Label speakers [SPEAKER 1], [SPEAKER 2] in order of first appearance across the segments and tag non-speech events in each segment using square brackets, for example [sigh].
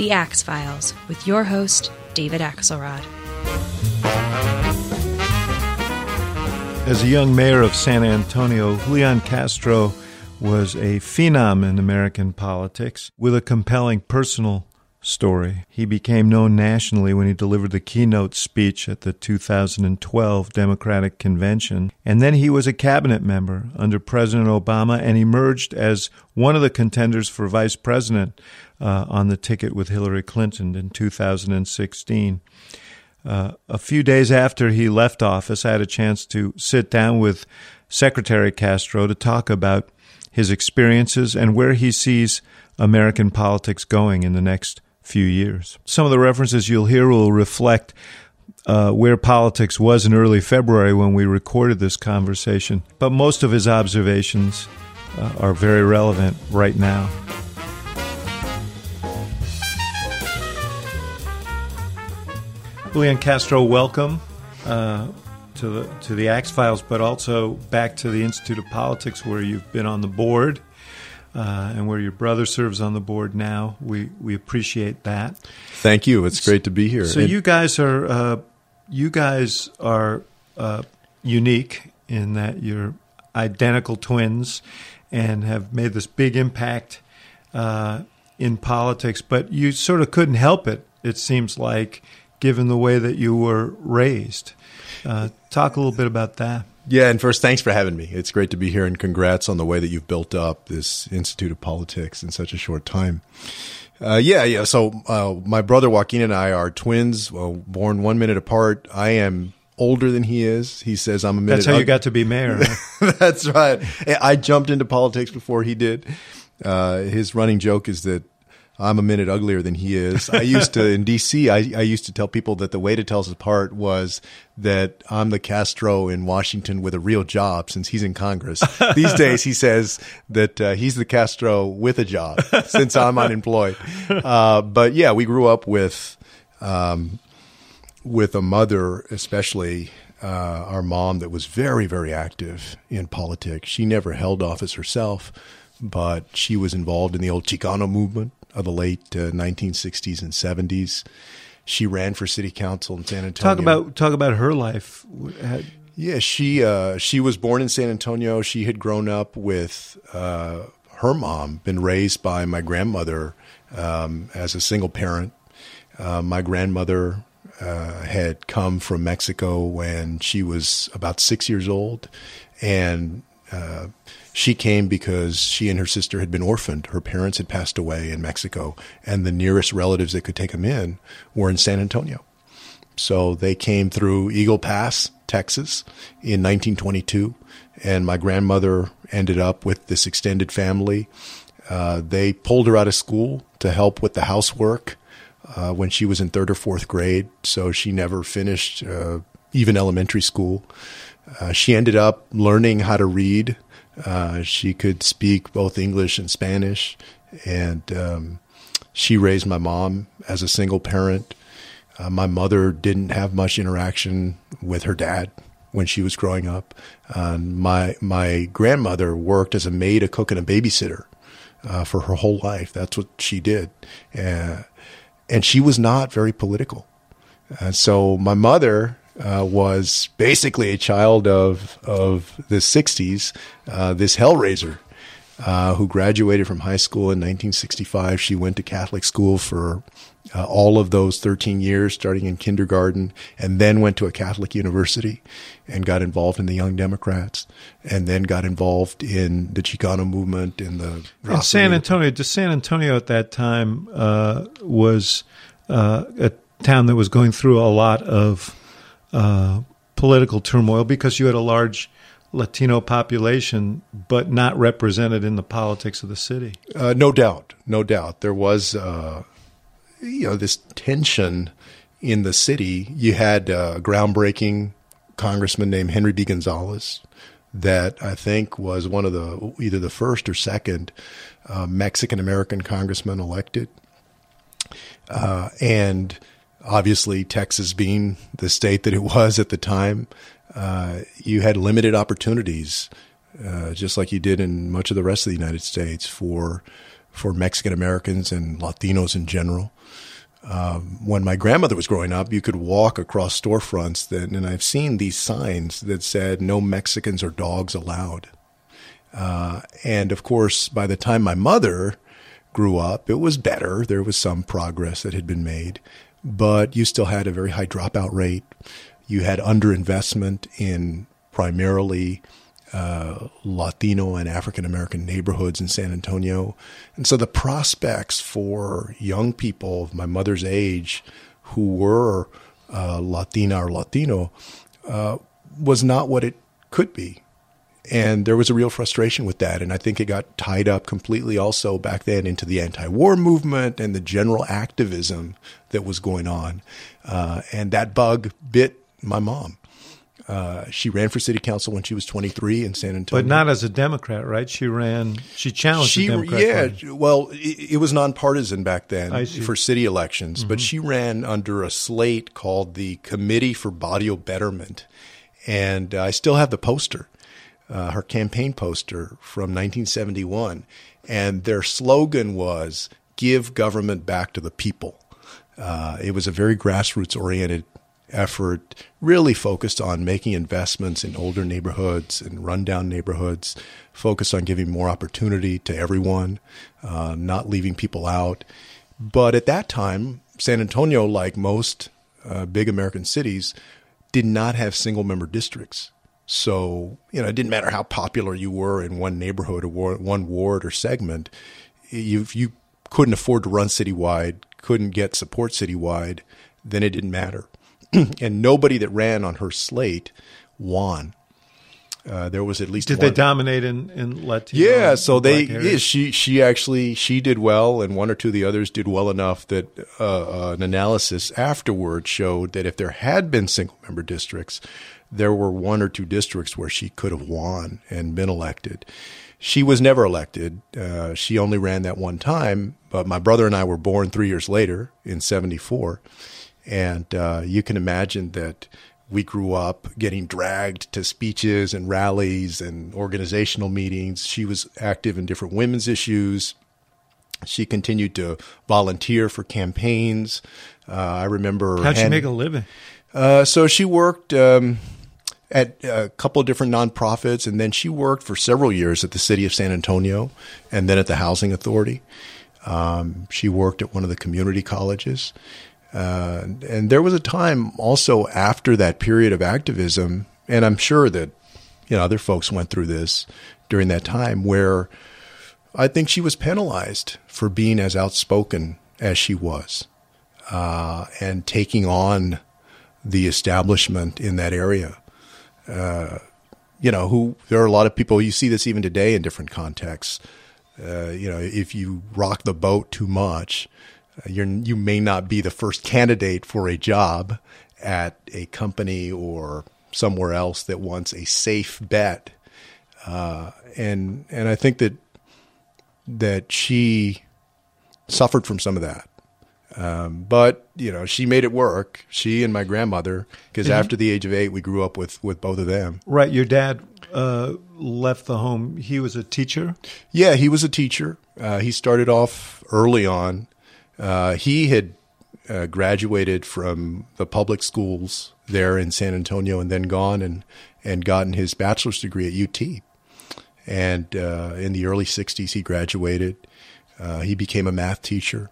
[SPEAKER 1] The Axe Files, with your host, David Axelrod.
[SPEAKER 2] As a young mayor of San Antonio, Julian Castro was a phenom in American politics with a compelling personal story. He became known nationally when he delivered the keynote speech at the 2012 Democratic Convention. And then he was a cabinet member under President Obama and emerged as one of the contenders for vice president uh, on the ticket with Hillary Clinton in 2016. Uh, a few days after he left office, I had a chance to sit down with Secretary Castro to talk about his experiences and where he sees American politics going in the next few years. Some of the references you'll hear will reflect uh, where politics was in early February when we recorded this conversation, but most of his observations uh, are very relevant right now. Julian Castro, welcome uh, to the to the Axe Files, but also back to the Institute of Politics, where you've been on the board uh, and where your brother serves on the board now. We we appreciate that.
[SPEAKER 3] Thank you. It's great to be here.
[SPEAKER 2] So you guys are uh, you guys are uh, unique in that you're identical twins and have made this big impact uh, in politics, but you sort of couldn't help it. It seems like, given the way that you were raised. Uh, talk a little bit about that.
[SPEAKER 3] Yeah, and first, thanks for having me. It's great to be here, and congrats on the way that you've built up this Institute of Politics in such a short time. Uh, yeah, yeah. So uh, my brother Joaquin and I are twins, well, born one minute apart. I am older than he is. He says I'm a minute.
[SPEAKER 2] That's how you got to be mayor.
[SPEAKER 3] Huh? [laughs] That's right. I jumped into politics before he did. Uh, his running joke is that I'm a minute uglier than he is. I used to in DC. I, I used to tell people that the way to tell us apart was that I'm the Castro in Washington with a real job since he's in Congress. [laughs] These days, he says that uh, he's the Castro with a job [laughs] since I'm unemployed. Uh, but yeah, we grew up with um, with a mother, especially uh, our mom, that was very very active in politics. She never held office herself, but she was involved in the old Chicano movement of the late uh, 1960s and 70s. She ran for city council in San Antonio.
[SPEAKER 2] Talk about talk about her life.
[SPEAKER 3] Yeah, she uh, she was born in San Antonio. She had grown up with uh, her mom, been raised by my grandmother um, as a single parent. Uh, my grandmother uh, had come from Mexico when she was about six years old, and uh, she came because she and her sister had been orphaned. Her parents had passed away in Mexico, and the nearest relatives that could take them in were in San Antonio. So they came through Eagle Pass, Texas, in 1922, and my grandmother ended up with this extended family. Uh, they pulled her out of school to help with the housework uh, when she was in third or fourth grade, so she never finished uh, even elementary school. Uh, she ended up learning how to read uh, she could speak both English and Spanish, and um, she raised my mom as a single parent. Uh, my mother didn't have much interaction with her dad when she was growing up. Uh, my my grandmother worked as a maid, a cook, and a babysitter uh, for her whole life. That's what she did, uh, and she was not very political. so my mother uh, was basically a child of of the '60s. Uh, this Hellraiser, uh, who graduated from high school in 1965. She went to Catholic school for uh, all of those 13 years, starting in kindergarten, and then went to a Catholic university and got involved in the Young Democrats, and then got involved in the Chicano movement in the
[SPEAKER 2] in San Antonio. To San Antonio at that time uh, was uh, a town that was going through a lot of uh, political turmoil because you had a large Latino population, but not represented in the politics of the city.
[SPEAKER 3] Uh, no doubt, no doubt. There was, uh, you know, this tension in the city. You had a groundbreaking congressman named Henry B. Gonzalez that I think was one of the either the first or second uh, Mexican American congressman elected, uh, and obviously Texas being the state that it was at the time, uh, you had limited opportunities, uh, just like you did in much of the rest of the United States for for Mexican Americans and Latinos in general. Um, when my grandmother was growing up, you could walk across storefronts that, and I've seen these signs that said "No Mexicans or dogs allowed." Uh, and of course, by the time my mother grew up, it was better. There was some progress that had been made, but you still had a very high dropout rate. You had underinvestment in primarily uh, Latino and African American neighborhoods in San Antonio. And so the prospects for young people of my mother's age who were uh, Latina or Latino uh, was not what it could be. And there was a real frustration with that. And I think it got tied up completely also back then into the anti war movement and the general activism that was going on. Uh, and that bug bit my mom. Uh, she ran for city council when she was 23 in San Antonio,
[SPEAKER 2] but not as a Democrat, right? She ran. She challenged.
[SPEAKER 3] She, yeah.
[SPEAKER 2] Party.
[SPEAKER 3] Well, it, it, was nonpartisan back then for city elections, mm-hmm. but she ran under a slate called the Committee for Barrio Betterment, and uh, I still have the poster, uh, her campaign poster from 1971, and their slogan was "Give government back to the people." Uh, it was a very grassroots oriented effort really focused on making investments in older neighborhoods and rundown neighborhoods, focused on giving more opportunity to everyone, uh, not leaving people out. But at that time, San Antonio, like most uh, big American cities, did not have single member districts. So, you know, it didn't matter how popular you were in one neighborhood or one ward or segment. You, you couldn't afford to run citywide, couldn't get support citywide, then it didn't matter. [clears throat] and nobody that ran on her slate won. Uh, there was at least
[SPEAKER 2] did
[SPEAKER 3] one.
[SPEAKER 2] they dominate in in Latino?
[SPEAKER 3] Yeah, so they yeah, she she actually she did well, and one or two of the others did well enough that uh, uh, an analysis afterward showed that if there had been single member districts, there were one or two districts where she could have won and been elected. She was never elected. Uh, she only ran that one time. But my brother and I were born three years later in '74 and uh, you can imagine that we grew up getting dragged to speeches and rallies and organizational meetings. She was active in different women's issues. She continued to volunteer for campaigns. Uh, I remember.
[SPEAKER 2] How'd she make a living?
[SPEAKER 3] Uh, so she worked um, at a couple of different nonprofits, and then she worked for several years at the city of San Antonio, and then at the Housing Authority. Um, she worked at one of the community colleges. Uh, and there was a time also after that period of activism, and I'm sure that you know other folks went through this during that time, where I think she was penalized for being as outspoken as she was uh, and taking on the establishment in that area. Uh, you know, who there are a lot of people. You see this even today in different contexts. Uh, you know, if you rock the boat too much, you're, you may not be the first candidate for a job at a company or somewhere else that wants a safe bet. Uh, and and I think that that she suffered from some of that. Um, but you know, she made it work. She and my grandmother, because mm-hmm. after the age of eight, we grew up with with both of them.
[SPEAKER 2] Right. Your dad uh, left the home. He was a teacher.
[SPEAKER 3] Yeah, he was a teacher. Uh, he started off early on uh, he had uh, graduated from the public schools there in San Antonio and then gone and, and gotten his bachelor's degree at UT. And uh, in the early 60s, he graduated. Uh, he became a math teacher.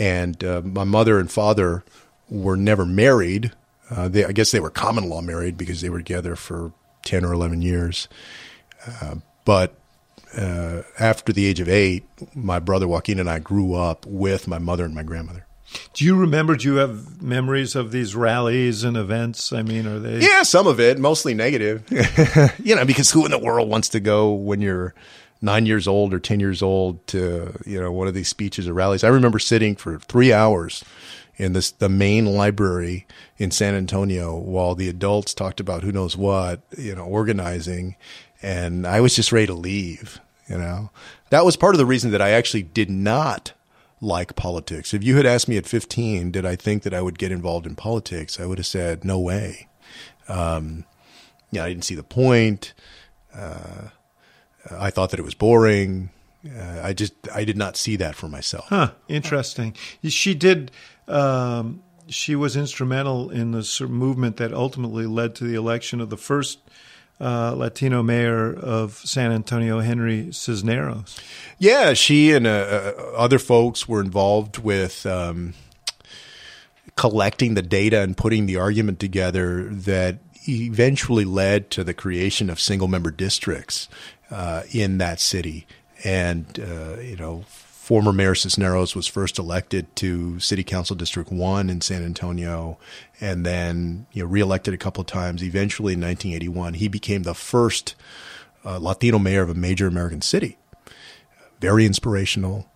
[SPEAKER 3] And uh, my mother and father were never married. Uh, they, I guess they were common law married because they were together for 10 or 11 years. but uh, after the age of eight, my brother Joaquin and I grew up with my mother and my grandmother.
[SPEAKER 2] Do you remember? Do you have memories of these rallies and events? I mean, are they?
[SPEAKER 3] Yeah, some of it, mostly negative. [laughs] you know, because who in the world wants to go when you're nine years old or 10 years old to, you know, one of these speeches or rallies? I remember sitting for three hours in this, the main library in San Antonio while the adults talked about who knows what, you know, organizing. And I was just ready to leave, you know. That was part of the reason that I actually did not like politics. If you had asked me at 15, did I think that I would get involved in politics? I would have said, no way. Um, yeah, I didn't see the point. Uh, I thought that it was boring. Uh, I just, I did not see that for myself.
[SPEAKER 2] Huh. Interesting. She did, um, she was instrumental in the movement that ultimately led to the election of the first uh, Latino mayor of San Antonio, Henry Cisneros.
[SPEAKER 3] Yeah, she and uh, uh, other folks were involved with um, collecting the data and putting the argument together that eventually led to the creation of single member districts uh, in that city. And, uh, you know, former Mayor Cisneros was first elected to City Council District 1 in San Antonio and then you know, reelected a couple of times. Eventually, in 1981, he became the first uh, Latino mayor of a major American city. Very inspirational.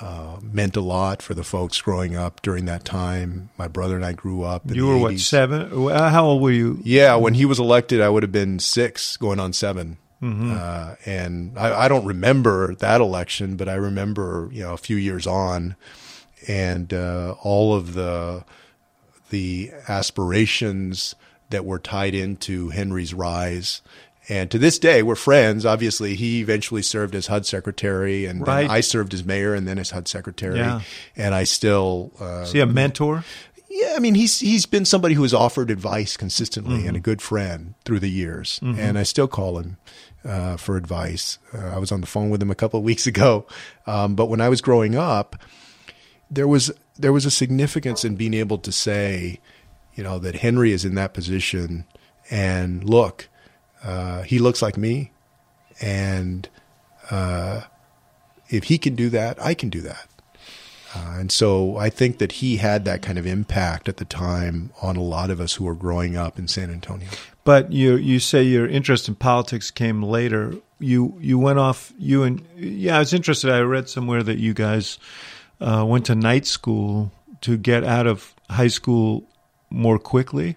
[SPEAKER 3] Uh, meant a lot for the folks growing up during that time. My brother and I grew up.
[SPEAKER 2] you were
[SPEAKER 3] 80s.
[SPEAKER 2] what seven? How old were you?
[SPEAKER 3] Yeah, when he was elected, I would have been six, going on 7 mm-hmm. uh, and I, I, don't remember that election, but I remember you know a few years on, and uh, all of the the aspirations that were tied into Henry's rise. And to this day, we're friends. Obviously, he eventually served as HUD secretary, and
[SPEAKER 2] right.
[SPEAKER 3] I served as mayor, and then as HUD secretary.
[SPEAKER 2] Yeah.
[SPEAKER 3] And I still uh,
[SPEAKER 2] is he a mentor?
[SPEAKER 3] Yeah, I mean he's he's been somebody who has offered advice consistently mm-hmm. and a good friend through the years, mm-hmm. and I still call him uh, for advice. Uh, I was on the phone with him a couple of weeks [laughs] ago, um, but when I was growing up, there was there was a significance in being able to say, you know, that Henry is in that position, and look, uh, he looks like me, and uh, if he can do that, I can do that. Uh, and so I think that he had that kind of impact at the time on a lot of us who were growing up in San Antonio.
[SPEAKER 2] But you you say your interest in politics came later. You you went off you and yeah, I was interested. I read somewhere that you guys uh, went to night school to get out of high school more quickly?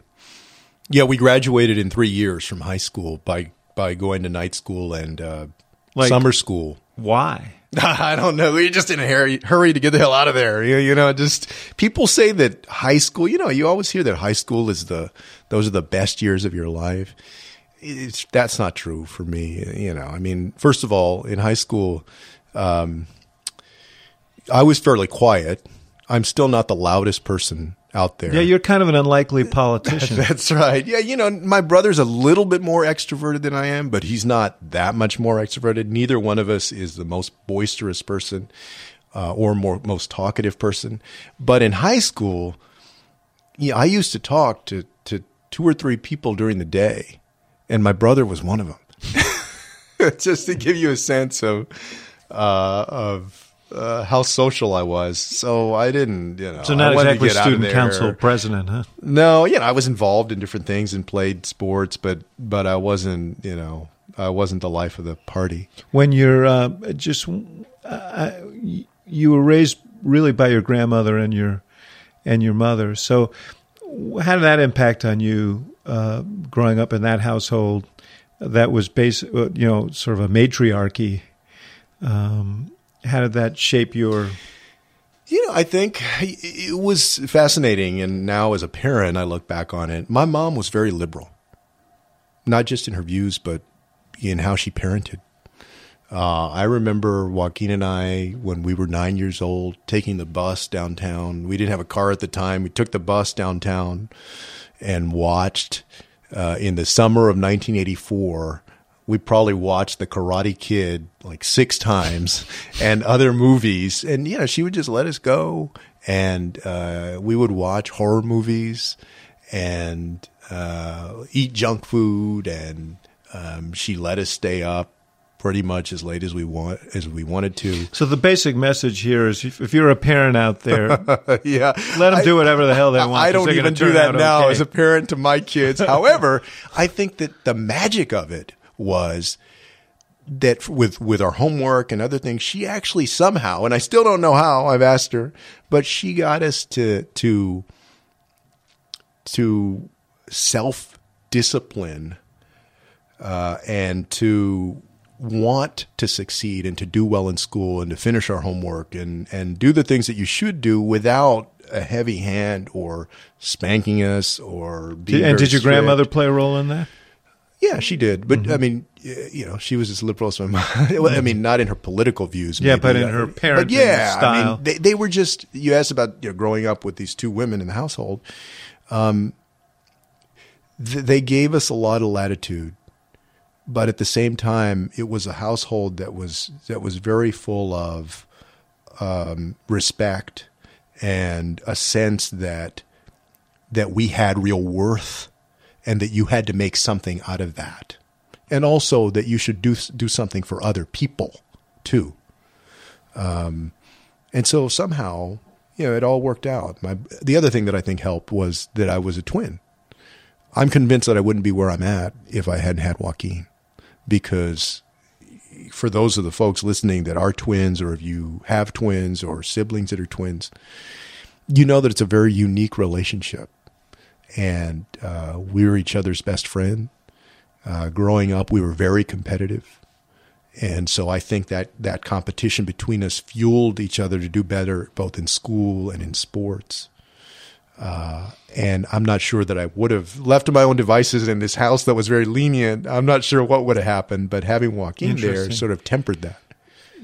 [SPEAKER 3] Yeah, we graduated in three years from high school by by going to night school and uh, like, summer school.
[SPEAKER 2] Why? [laughs]
[SPEAKER 3] I don't know. We just in a hurry, hurry to get the hell out of there. You, you know, just people say that high school. You know, you always hear that high school is the those are the best years of your life. It's, that's not true for me. You know, I mean, first of all, in high school, um, I was fairly quiet. I'm still not the loudest person out there.
[SPEAKER 2] Yeah, you're kind of an unlikely politician. [laughs]
[SPEAKER 3] That's right. Yeah, you know, my brother's a little bit more extroverted than I am, but he's not that much more extroverted. Neither one of us is the most boisterous person uh, or more most talkative person. But in high school, yeah, I used to talk to to two or three people during the day, and my brother was one of them. [laughs] Just to give you a sense of uh, of uh, how social I was. So I didn't, you know.
[SPEAKER 2] So not exactly student council president, huh?
[SPEAKER 3] No, you know, I was involved in different things and played sports, but but I wasn't, you know, I wasn't the life of the party.
[SPEAKER 2] When you're uh, just, uh, you were raised really by your grandmother and your and your mother. So how did that impact on you uh, growing up in that household? That was basic, uh, you know, sort of a matriarchy. Um, how did that shape your?
[SPEAKER 3] You know, I think it was fascinating. And now, as a parent, I look back on it. My mom was very liberal, not just in her views, but in how she parented. Uh, I remember Joaquin and I, when we were nine years old, taking the bus downtown. We didn't have a car at the time. We took the bus downtown and watched uh, in the summer of 1984 we probably watched The Karate Kid like six times [laughs] and other movies. And, you know, she would just let us go and uh, we would watch horror movies and uh, eat junk food. And um, she let us stay up pretty much as late as we want as we wanted to.
[SPEAKER 2] So the basic message here is, if, if you're a parent out there, [laughs]
[SPEAKER 3] yeah,
[SPEAKER 2] let them do whatever the hell they want.
[SPEAKER 3] I don't even do that now
[SPEAKER 2] okay.
[SPEAKER 3] as a parent to my kids. [laughs] However, I think that the magic of it was that with with our homework and other things, she actually somehow, and I still don't know how. I've asked her, but she got us to to to self discipline uh, and to want to succeed and to do well in school and to finish our homework and and do the things that you should do without a heavy hand or spanking us or being
[SPEAKER 2] and did your
[SPEAKER 3] strict.
[SPEAKER 2] grandmother play a role in that?
[SPEAKER 3] Yeah, she did. But
[SPEAKER 2] Mm-hmm.
[SPEAKER 3] I mean, you know, she was as liberal as my [laughs] mom. I mean, not in her political views.
[SPEAKER 2] Yeah, but in her
[SPEAKER 3] But
[SPEAKER 2] parenting
[SPEAKER 3] yeah, I
[SPEAKER 2] style.
[SPEAKER 3] mean, they, they were just, you asked about you know, growing up with these two women in the household. Um, th- they gave us a lot of latitude, but at the same time, it was a household that was, that was very full of um, respect and a sense that, that we had real worth and that you had to make something out of that. And also that you should do do something for other people too. Um, and so somehow, you know, it all worked out. My the other thing that I think helped was that I was a twin. I'm convinced that I wouldn't be where I'm at if I hadn't had Joaquin, because for those of the folks listening that are twins, or if you have twins or siblings that are twins, you know that it's a very unique relationship and uh, we were each other's best friend. Uh, growing up, we were very competitive, and so I think that that competition between us fueled each other to do better, both in school and in sports. Uh, and I'm not sure that I would have left to my own devices in this house that was very lenient. I'm not sure what would have happened, but having Joaquin there sort of tempered that.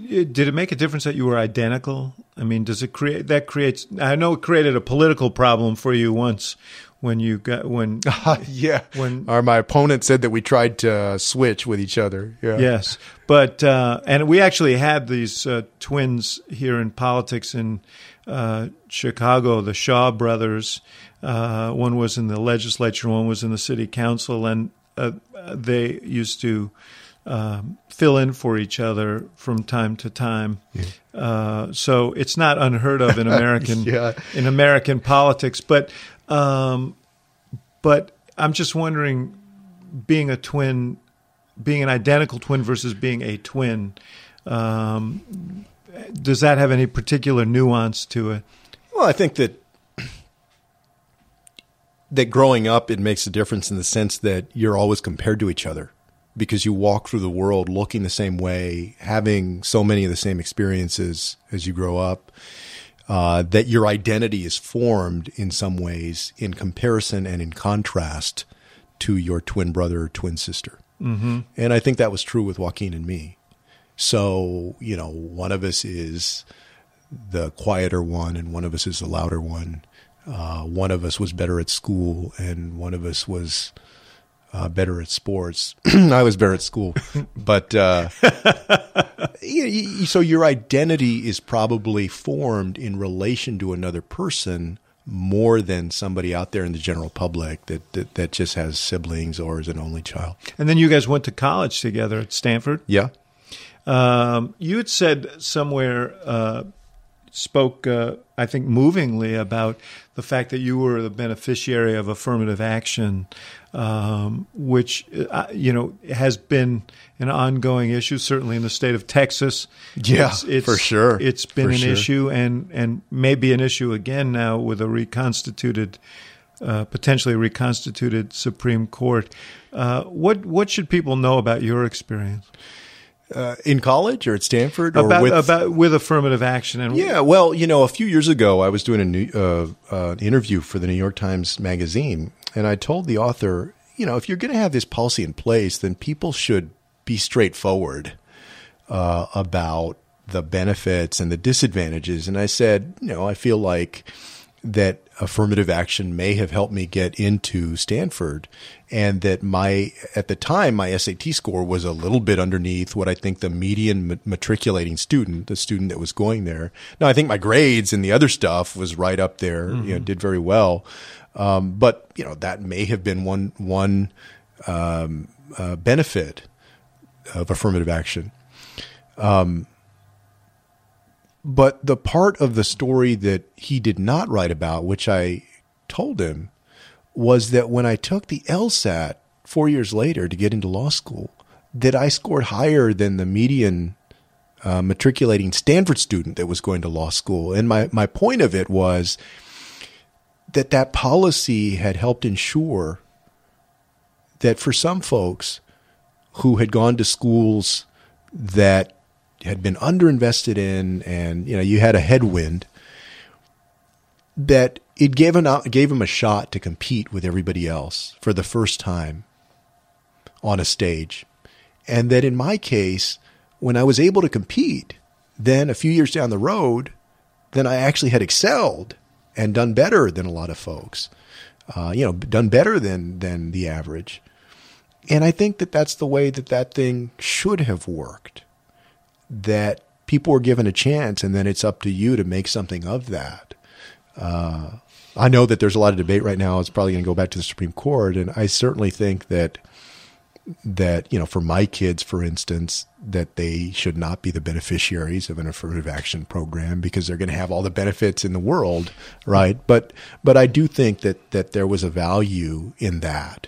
[SPEAKER 2] It- Did it make a difference that you were identical? I mean, does it create that creates? I know it created a political problem for you once when you got when [laughs]
[SPEAKER 3] yeah,
[SPEAKER 2] When-
[SPEAKER 3] or my opponent said that we tried to switch with each other. Yeah.
[SPEAKER 2] Yes, but uh, and we actually had these uh, twins here in politics in uh, Chicago, the Shaw brothers. Uh, one was in the legislature, one was in the city council, and uh, they used to um, fill in for each other from time to time. Uh, so it's not unheard of in [laughs] American
[SPEAKER 3] Yeah.
[SPEAKER 2] in American politics, but um, but I'm just wondering, being a twin being an identical twin versus being a twin, um, does that have any particular nuance to it?
[SPEAKER 3] Well, I think that that growing up it makes a difference in the sense that you're always compared to each other because you walk through the world looking the same way, having so many of the same experiences as you grow up. Uh, that your identity is formed in some ways in comparison and in contrast to your twin brother or twin sister. Mm-hmm. And I think that was true with Joaquin and me. So, you know, one of us is the quieter one and one of us is the louder one. Uh, one of us was better at school and one of us was uh, better at sports. [clears throat] I was better at school, [laughs] but uh, [laughs] you, you, so your identity is probably formed in relation to another person more than somebody out there in the general public that, that, that just has siblings or is an only child.
[SPEAKER 2] And then you guys went to college together at Stanford.
[SPEAKER 3] Yeah.
[SPEAKER 2] Um, you had said somewhere, uh, spoke, uh, I think, movingly about the fact that you were the beneficiary of affirmative action, um, which uh, you know has been an ongoing issue, certainly in the state of Texas.
[SPEAKER 3] Yeah, for sure.
[SPEAKER 2] It's been
[SPEAKER 3] For
[SPEAKER 2] an
[SPEAKER 3] sure.
[SPEAKER 2] issue, and and maybe an issue again now with a reconstituted. Uh, potentially reconstituted Supreme Court. Uh, what what should people know about your experience?
[SPEAKER 3] Uh, in college or at Stanford or
[SPEAKER 2] about
[SPEAKER 3] with
[SPEAKER 2] about with affirmative action and
[SPEAKER 3] Yeah, well, you know, a few years ago, I was doing a new, uh, uh, an interview for the New York Times Magazine, and I told the author, you know, if you're going to have this policy in place, then people should be straightforward uh, about the benefits and the disadvantages. And I said, you know, I feel like that affirmative action may have helped me get into Stanford and that my at the time my SAT score was a little bit underneath what I think the median matriculating student the student that was going there. Now I think my grades and the other stuff was right up there you know did very well. Um, but you know that may have been one one um, uh, benefit of affirmative action. Um, but the part of the story that he did not write about, which I told him, was that when I took the LSAT four years later to get into law school, that I scored higher than the median uh, matriculating Stanford student that was going to law school. And my, my point of it was that that policy had helped ensure that for some folks who had gone to schools that had been underinvested in and you know you had a headwind that it gave him gave him a shot to compete with everybody else for the first time on a stage and that in my case when I was able to compete then a few years down the road then I actually had excelled and done better than a lot of folks uh, you know done better than than the average and I think that that's the way that that thing should have worked. That people were given a chance, and then it's up to you to make something of that. Uh, I know that there's a lot of debate right now. It's probably going to go back to the Supreme Court, and I certainly think that that you know, for my kids, for instance, that they should not be the beneficiaries of an affirmative action program because they're going to have all the benefits in the world, right? But but I do think that that there was a value in that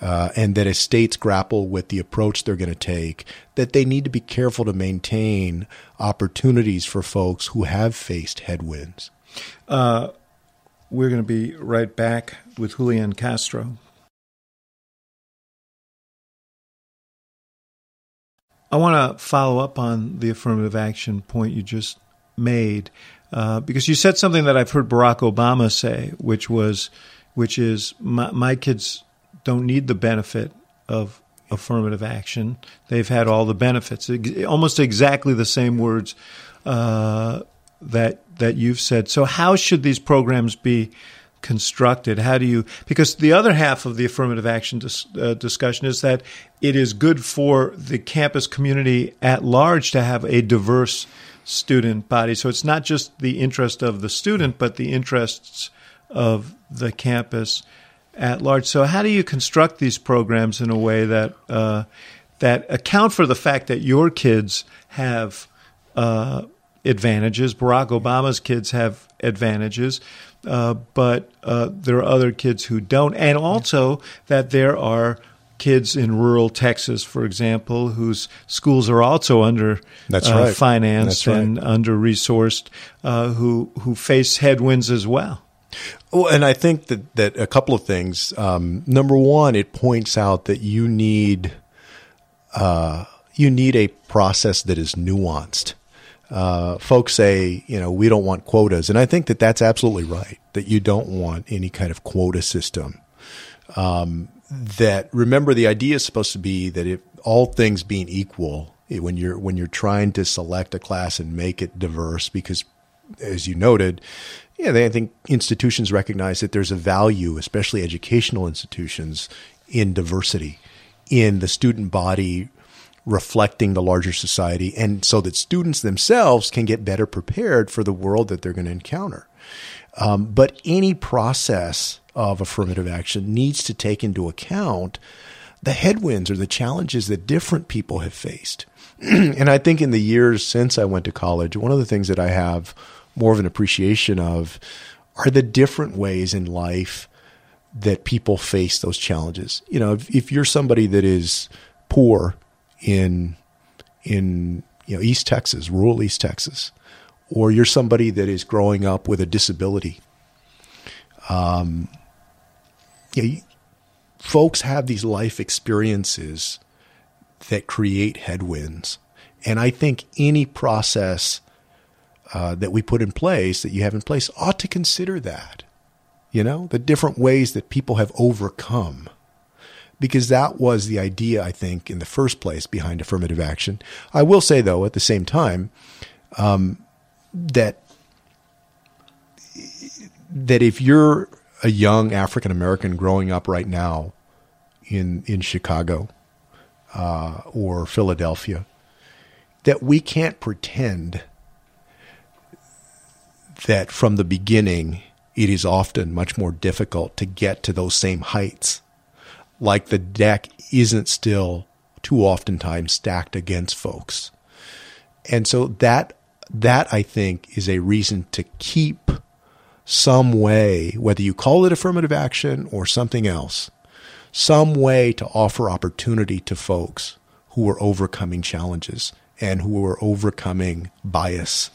[SPEAKER 3] uh, and that as states grapple with the approach they're going to take, that they need to be careful to maintain opportunities for folks who have faced headwinds.
[SPEAKER 2] Uh, we're going to be right back with Julian Castro. I want to follow up on the affirmative action point you just made, uh, because you said something that I've heard Barack Obama say, which was, which is my, my kids don't need the benefit of affirmative action. They've had all the benefits. Almost exactly the same words uh, that that you've said. So, how should these programs be constructed? How do you? Because the other half of the affirmative action dis, uh, discussion is that it is good for the campus community at large to have a diverse student body. So it's not just the interest of the student, but the interests of the campus at large. So, how do you construct these programs in a way that uh, that account for the fact that your kids have uh, advantages? Barack Obama's kids have advantages, uh, but uh, there are other kids who don't, and also that there are kids in rural Texas, for example, whose schools are also under
[SPEAKER 3] That's uh, right.
[SPEAKER 2] financed
[SPEAKER 3] That's right.
[SPEAKER 2] and under resourced, uh, who who face headwinds as well.
[SPEAKER 3] Well, and I think that, that a couple of things. Um, number one, it points out that you need uh, you need a process that is nuanced. Uh, folks say, you know, we don't want quotas, and I think that that's absolutely right. That you don't want any kind of quota system. Um, that remember, the idea is supposed to be that if all things being equal, when you're when you're trying to select a class and make it diverse, because as you noted, yeah, they, I think institutions recognize that there's a value, especially educational institutions, in diversity, in the student body reflecting the larger society, and so that students themselves can get better prepared for the world that they're going to encounter. Um, but any process of affirmative action needs to take into account the headwinds or the challenges that different people have faced. [clears throat] and I think in the years since I went to college, one of the things that I have more of an appreciation of are the different ways in life that people face those challenges. You know, if, if you're somebody that is poor in in you know East Texas, rural East Texas, or you're somebody that is growing up with a disability, um, you folks have these life experiences that create headwinds, and I think any process uh, that we put in place, that you have in place, ought to consider that. You know, the different ways that people have overcome. Because that was the idea, I think, in the first place behind affirmative action. I will say, though, at the same time, um, that that if you're a young African American growing up right now in in Chicago uh, or Philadelphia, that we can't pretend that from the beginning, it is often much more difficult to get to those same heights. Like the deck isn't still too oftentimes stacked against folks. And so that that I think is a reason to keep some way, whether you call it affirmative action or something else, some way to offer opportunity to folks who are overcoming challenges and who are overcoming bias,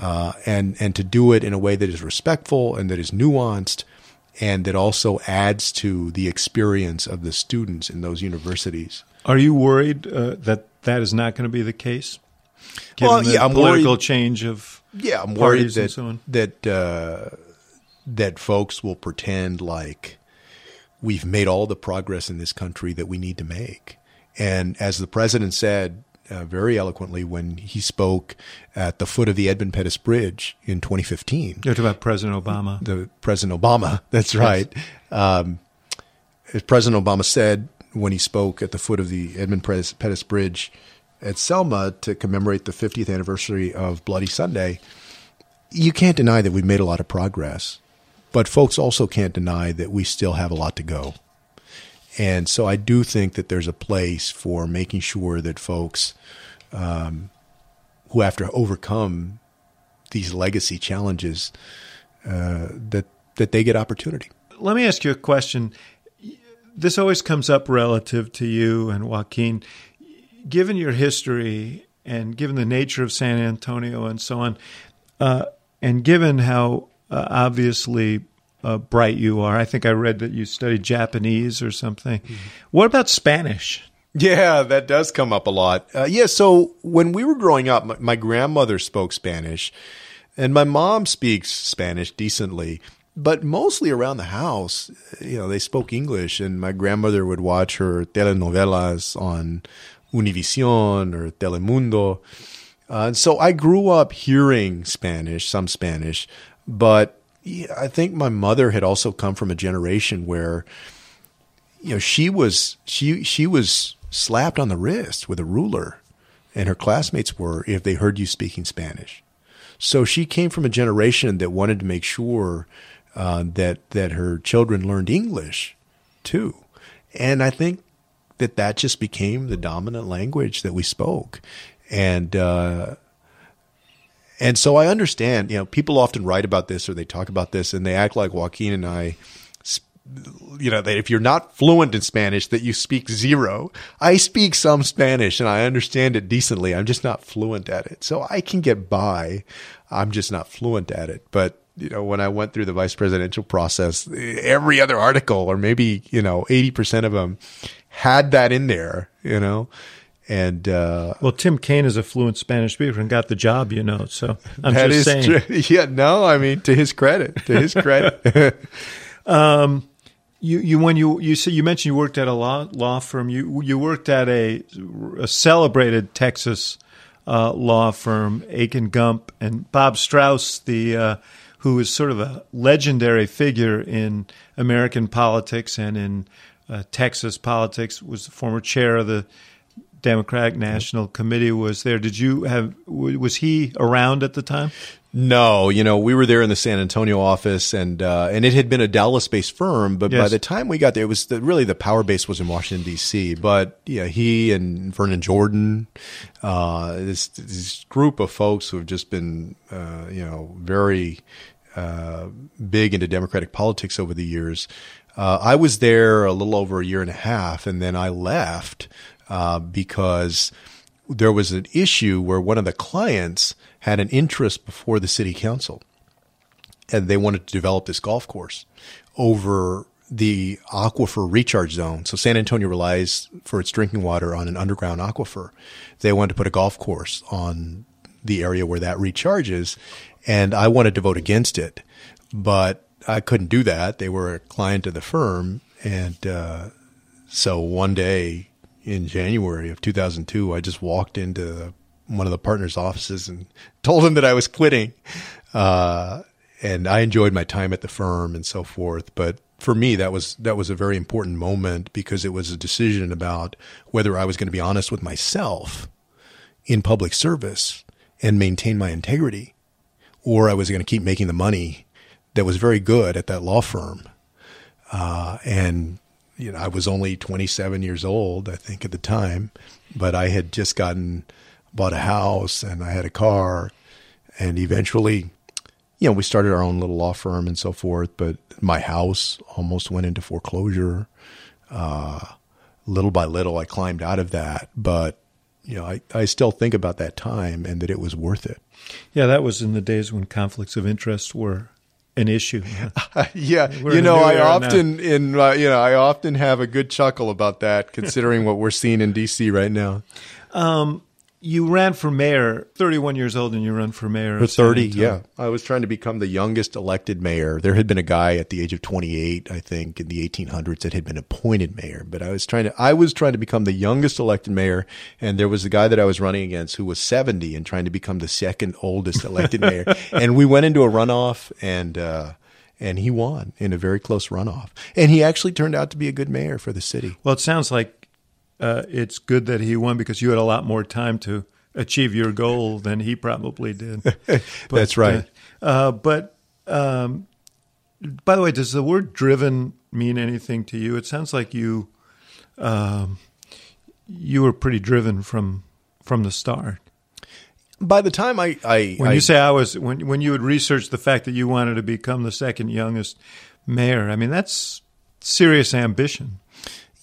[SPEAKER 3] uh, and and to do it in a way that is respectful and that is nuanced, and that also adds to the experience of the students in those universities.
[SPEAKER 2] Are you worried uh, that that is not going to be the case? Given
[SPEAKER 3] Well, yeah, I'm
[SPEAKER 2] political
[SPEAKER 3] worried-
[SPEAKER 2] change of
[SPEAKER 3] Yeah, I'm worried that
[SPEAKER 2] so
[SPEAKER 3] that uh, that folks will pretend like we've made all the progress in this country that we need to make. And as the president said uh, very eloquently when he spoke at the foot of the Edmund Pettus Bridge in 2015,
[SPEAKER 2] You're talking about President Obama.
[SPEAKER 3] the President Obama. [laughs] That's right. Um, as President Obama said when he spoke at the foot of the Edmund Pettus, Pettus Bridge at Selma to commemorate the 50th anniversary of Bloody Sunday, you can't deny that we've made a lot of progress, but folks also can't deny that we still have a lot to go. And so I do think that there's a place for making sure that folks um, who have to overcome these legacy challenges uh, that that they get opportunity.
[SPEAKER 2] Let me ask you a question. This always comes up relative to you and Joaquin. Given your history and given the nature of San Antonio and so on, uh, and given how uh, obviously uh, bright you are, I think I read that you studied Japanese or something. What about Spanish?
[SPEAKER 3] Yeah, that does come up a lot. Uh, yeah, so when we were growing up, my, my grandmother spoke Spanish, and my mom speaks Spanish decently, but mostly around the house, you know, they spoke English, and my grandmother would watch her telenovelas on Univision or Telemundo. Uh, and so I grew up hearing Spanish, some Spanish, but I think my mother had also come from a generation where you know she was she she was slapped on the wrist with a ruler and her classmates were if they heard you speaking spanish. So she came from a generation that wanted to make sure uh, that that her children learned english too. And i think that that just became the dominant language that we spoke. And uh, and so I understand, you know, people often write about this or they talk about this and they act like Joaquin and I, you know, that if you're not fluent in Spanish, that you speak zero. I speak some Spanish and I understand it decently. I'm just not fluent at it. So I can get by. I'm just not fluent at it. But, you know, when I went through the vice presidential process, every other article or maybe, you know, 80% of them had that in there, you know, and, uh,
[SPEAKER 2] Well, Tim Kaine is a fluent Spanish speaker and got the job, you know. So [laughs] I'm
[SPEAKER 3] That
[SPEAKER 2] just
[SPEAKER 3] is
[SPEAKER 2] saying.
[SPEAKER 3] true. [laughs] Yeah, no, I mean to his credit, to his credit. [laughs]
[SPEAKER 2] um, You, you when you you say you mentioned you worked at a law law firm. You you worked at a, a celebrated Texas uh, law firm, Akin Gump, and Bob Strauss, the uh, who is sort of a legendary figure in American politics and in uh, Texas politics, was the former chair of the Democratic National Committee. Was there? Did you have? Was he around at the time?
[SPEAKER 3] no, you know, we were there in the San Antonio office, and uh, and it had been a Dallas-based firm, but by the time we got there, it was the, really the power base was in Washington D.C. But yeah, he and Vernon Jordan, uh, this this group of folks who have just been, uh, you know, very uh, big into Democratic politics over the years. Uh, I was there a little over a year and a half, and then I left uh, because there was an issue where one of the clients had an interest before the city council, and they wanted to develop this golf course over the aquifer recharge zone. So San Antonio relies for its drinking water on an underground aquifer. They wanted to put a golf course on the area where that recharges, and I wanted to vote against it, but I couldn't do that. They were a client of the firm, and uh, so one day in January of 2002, I just walked into one of the partners' offices and [laughs] told him that I was quitting. Uh, and I enjoyed my time at the firm and so forth. But for me, that was that was a very important moment because it was a decision about whether I was going to be honest with myself in public service and maintain my integrity, or I was going to keep making the money that was very good at that law firm. Uh, and you know, I was only 27 years old, I think, at the time, but I had just gotten bought a house, and I had a car, and eventually, you know, we started our own little law firm and so forth. But my house almost went into foreclosure. Uh, little by little, I climbed out of that, but you know, I, I still think about that time and that it was worth it.
[SPEAKER 2] Yeah, that was in the days when conflicts of interest were an issue. [laughs]
[SPEAKER 3] yeah, you know, I often now. in uh, you know I often have a good chuckle about that, considering what we're seeing in D.C. right now.
[SPEAKER 2] Um, you ran for mayor, 31 years old, and you run for mayor.
[SPEAKER 3] For 30, yeah. I was trying to become the youngest elected mayor. There had been a guy at the age of 28, I think, in the 1800s that had been appointed mayor. But I was trying to, I was trying to become the youngest elected mayor, and there was a guy that I was running against who was 70 and trying to become the second oldest elected mayor. [laughs] And we went into a runoff, and uh, and he won in a very close runoff. And he actually turned out to be a good mayor for the city.
[SPEAKER 2] Well, it sounds like uh, it's good that he won because you had a lot more time to achieve your goal than he probably did. [laughs]
[SPEAKER 3] But, That's right.
[SPEAKER 2] Uh, uh, but um, by the way, does the word "driven" mean anything to you? It sounds like you um, you were pretty driven from from the start.
[SPEAKER 3] By the time I, I
[SPEAKER 2] when
[SPEAKER 3] I,
[SPEAKER 2] you say I was when when you would research the fact that you wanted to become the second youngest mayor, I mean that's serious ambition.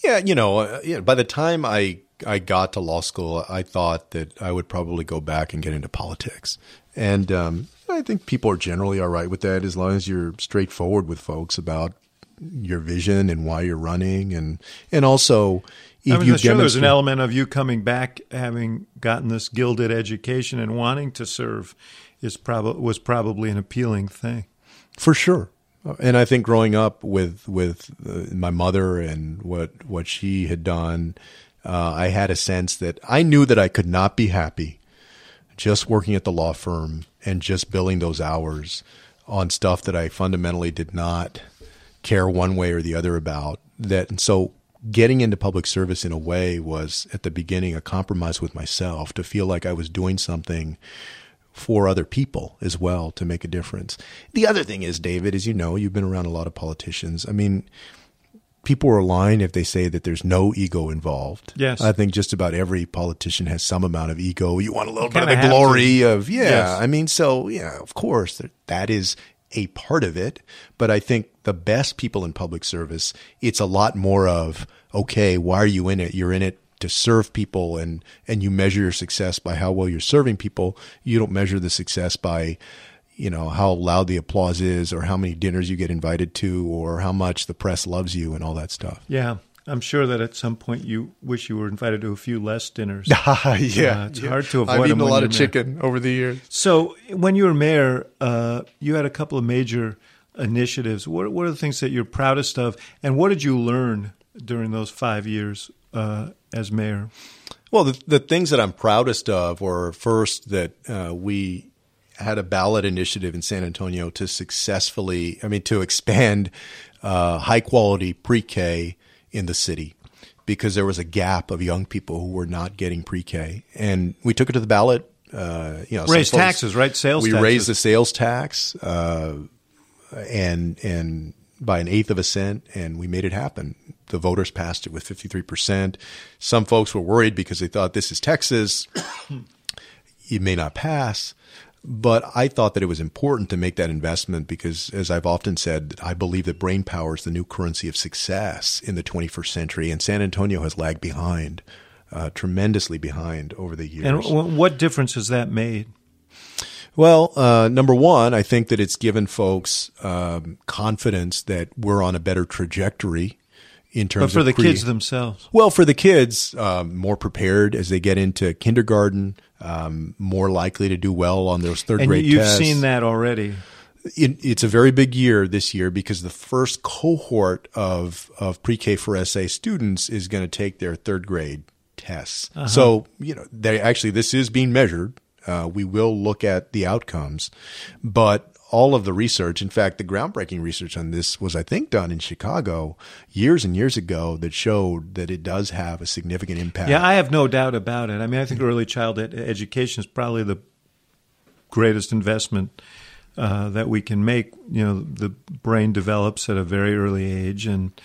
[SPEAKER 3] Yeah, you know, uh, yeah, by the time I I got to law school, I thought that I would probably go back and get into politics. And um, I think people are generally all right with that as long as you're straightforward with folks about your vision and why you're running, and and also if
[SPEAKER 2] I mean,
[SPEAKER 3] you
[SPEAKER 2] sure there's an element of you coming back, having gotten this gilded education and wanting to serve, is probably was probably an appealing thing.
[SPEAKER 3] For sure, and I think growing up with with uh, my mother and what what she had done, uh, I had a sense that I knew that I could not be happy just working at the law firm and just billing those hours on stuff that I fundamentally did not care one way or the other about. That and so getting into public service in a way was at the beginning a compromise with myself to feel like I was doing something for other people as well to make a difference. The other thing is, David, as you know, you've been around a lot of politicians. I mean, people are lying if they say that there's no ego involved.
[SPEAKER 2] Yes.
[SPEAKER 3] I think just about every politician has some amount of ego. You want a little bit of the glory to. of, yeah. Yes. I mean, so, yeah, of course, that is a part of it. But I think the best people in public service, it's a lot more of, okay, why are you in it? You're in it to serve people and and you measure your success by how well you're serving people you don't measure the success by you know how loud the applause is or how many dinners you get invited to or how much the press loves you and all that stuff
[SPEAKER 2] yeah I'm sure that at some point you wish you were invited to a few less dinners. [laughs]
[SPEAKER 3] yeah,
[SPEAKER 2] uh, it's
[SPEAKER 3] yeah.
[SPEAKER 2] hard to avoid.
[SPEAKER 3] I've eaten
[SPEAKER 2] a
[SPEAKER 3] lot of chicken mayor. over the years.
[SPEAKER 2] So, when you were mayor, uh, you had a couple of major initiatives. What, what are the things that you're proudest of, and what did you learn during those five years uh, as mayor?
[SPEAKER 3] Well, the, the things that I'm proudest of were first that uh, we had a ballot initiative in San Antonio to successfully, I mean, to expand uh, high quality pre K in the city because there was a gap of young people who were not getting pre K. And we took it to the ballot. Uh, you know,
[SPEAKER 2] raise taxes, right? Sales. Tax.
[SPEAKER 3] We
[SPEAKER 2] taxes.
[SPEAKER 3] raised the sales tax, uh, and and by an eighth of a cent, and we made it happen the voters passed it with 53%. Some folks were worried because they thought this is Texas. [coughs] it may not pass. But I thought that it was important to make that investment because, as I've often said, I believe that brain power is the new currency of success in the 21st century, and San Antonio has lagged behind, uh, tremendously behind over the years.
[SPEAKER 2] And what difference has that made?
[SPEAKER 3] Well, uh, number one, I think that it's given folks um, confidence that we're on a better trajectory in terms
[SPEAKER 2] but for
[SPEAKER 3] of
[SPEAKER 2] the kids themselves.
[SPEAKER 3] Well, for the kids, um, more prepared as they get into kindergarten, um, more likely to do well on those third
[SPEAKER 2] and
[SPEAKER 3] grade
[SPEAKER 2] you've
[SPEAKER 3] tests.
[SPEAKER 2] seen that already.
[SPEAKER 3] It, it's a very big year this year because the first cohort of of pre K for SA students is going to take their third grade tests. Uh-huh. So you know, they actually this is being measured. Uh, we will look at the outcomes, but all of the research. In fact, the groundbreaking research on this was, I think, done in Chicago years and years ago that showed that it does have a significant impact.
[SPEAKER 2] Yeah, I have no doubt about it. I mean, I think early childhood education is probably the greatest investment uh, that we can make. You know, the brain develops at a very early age, and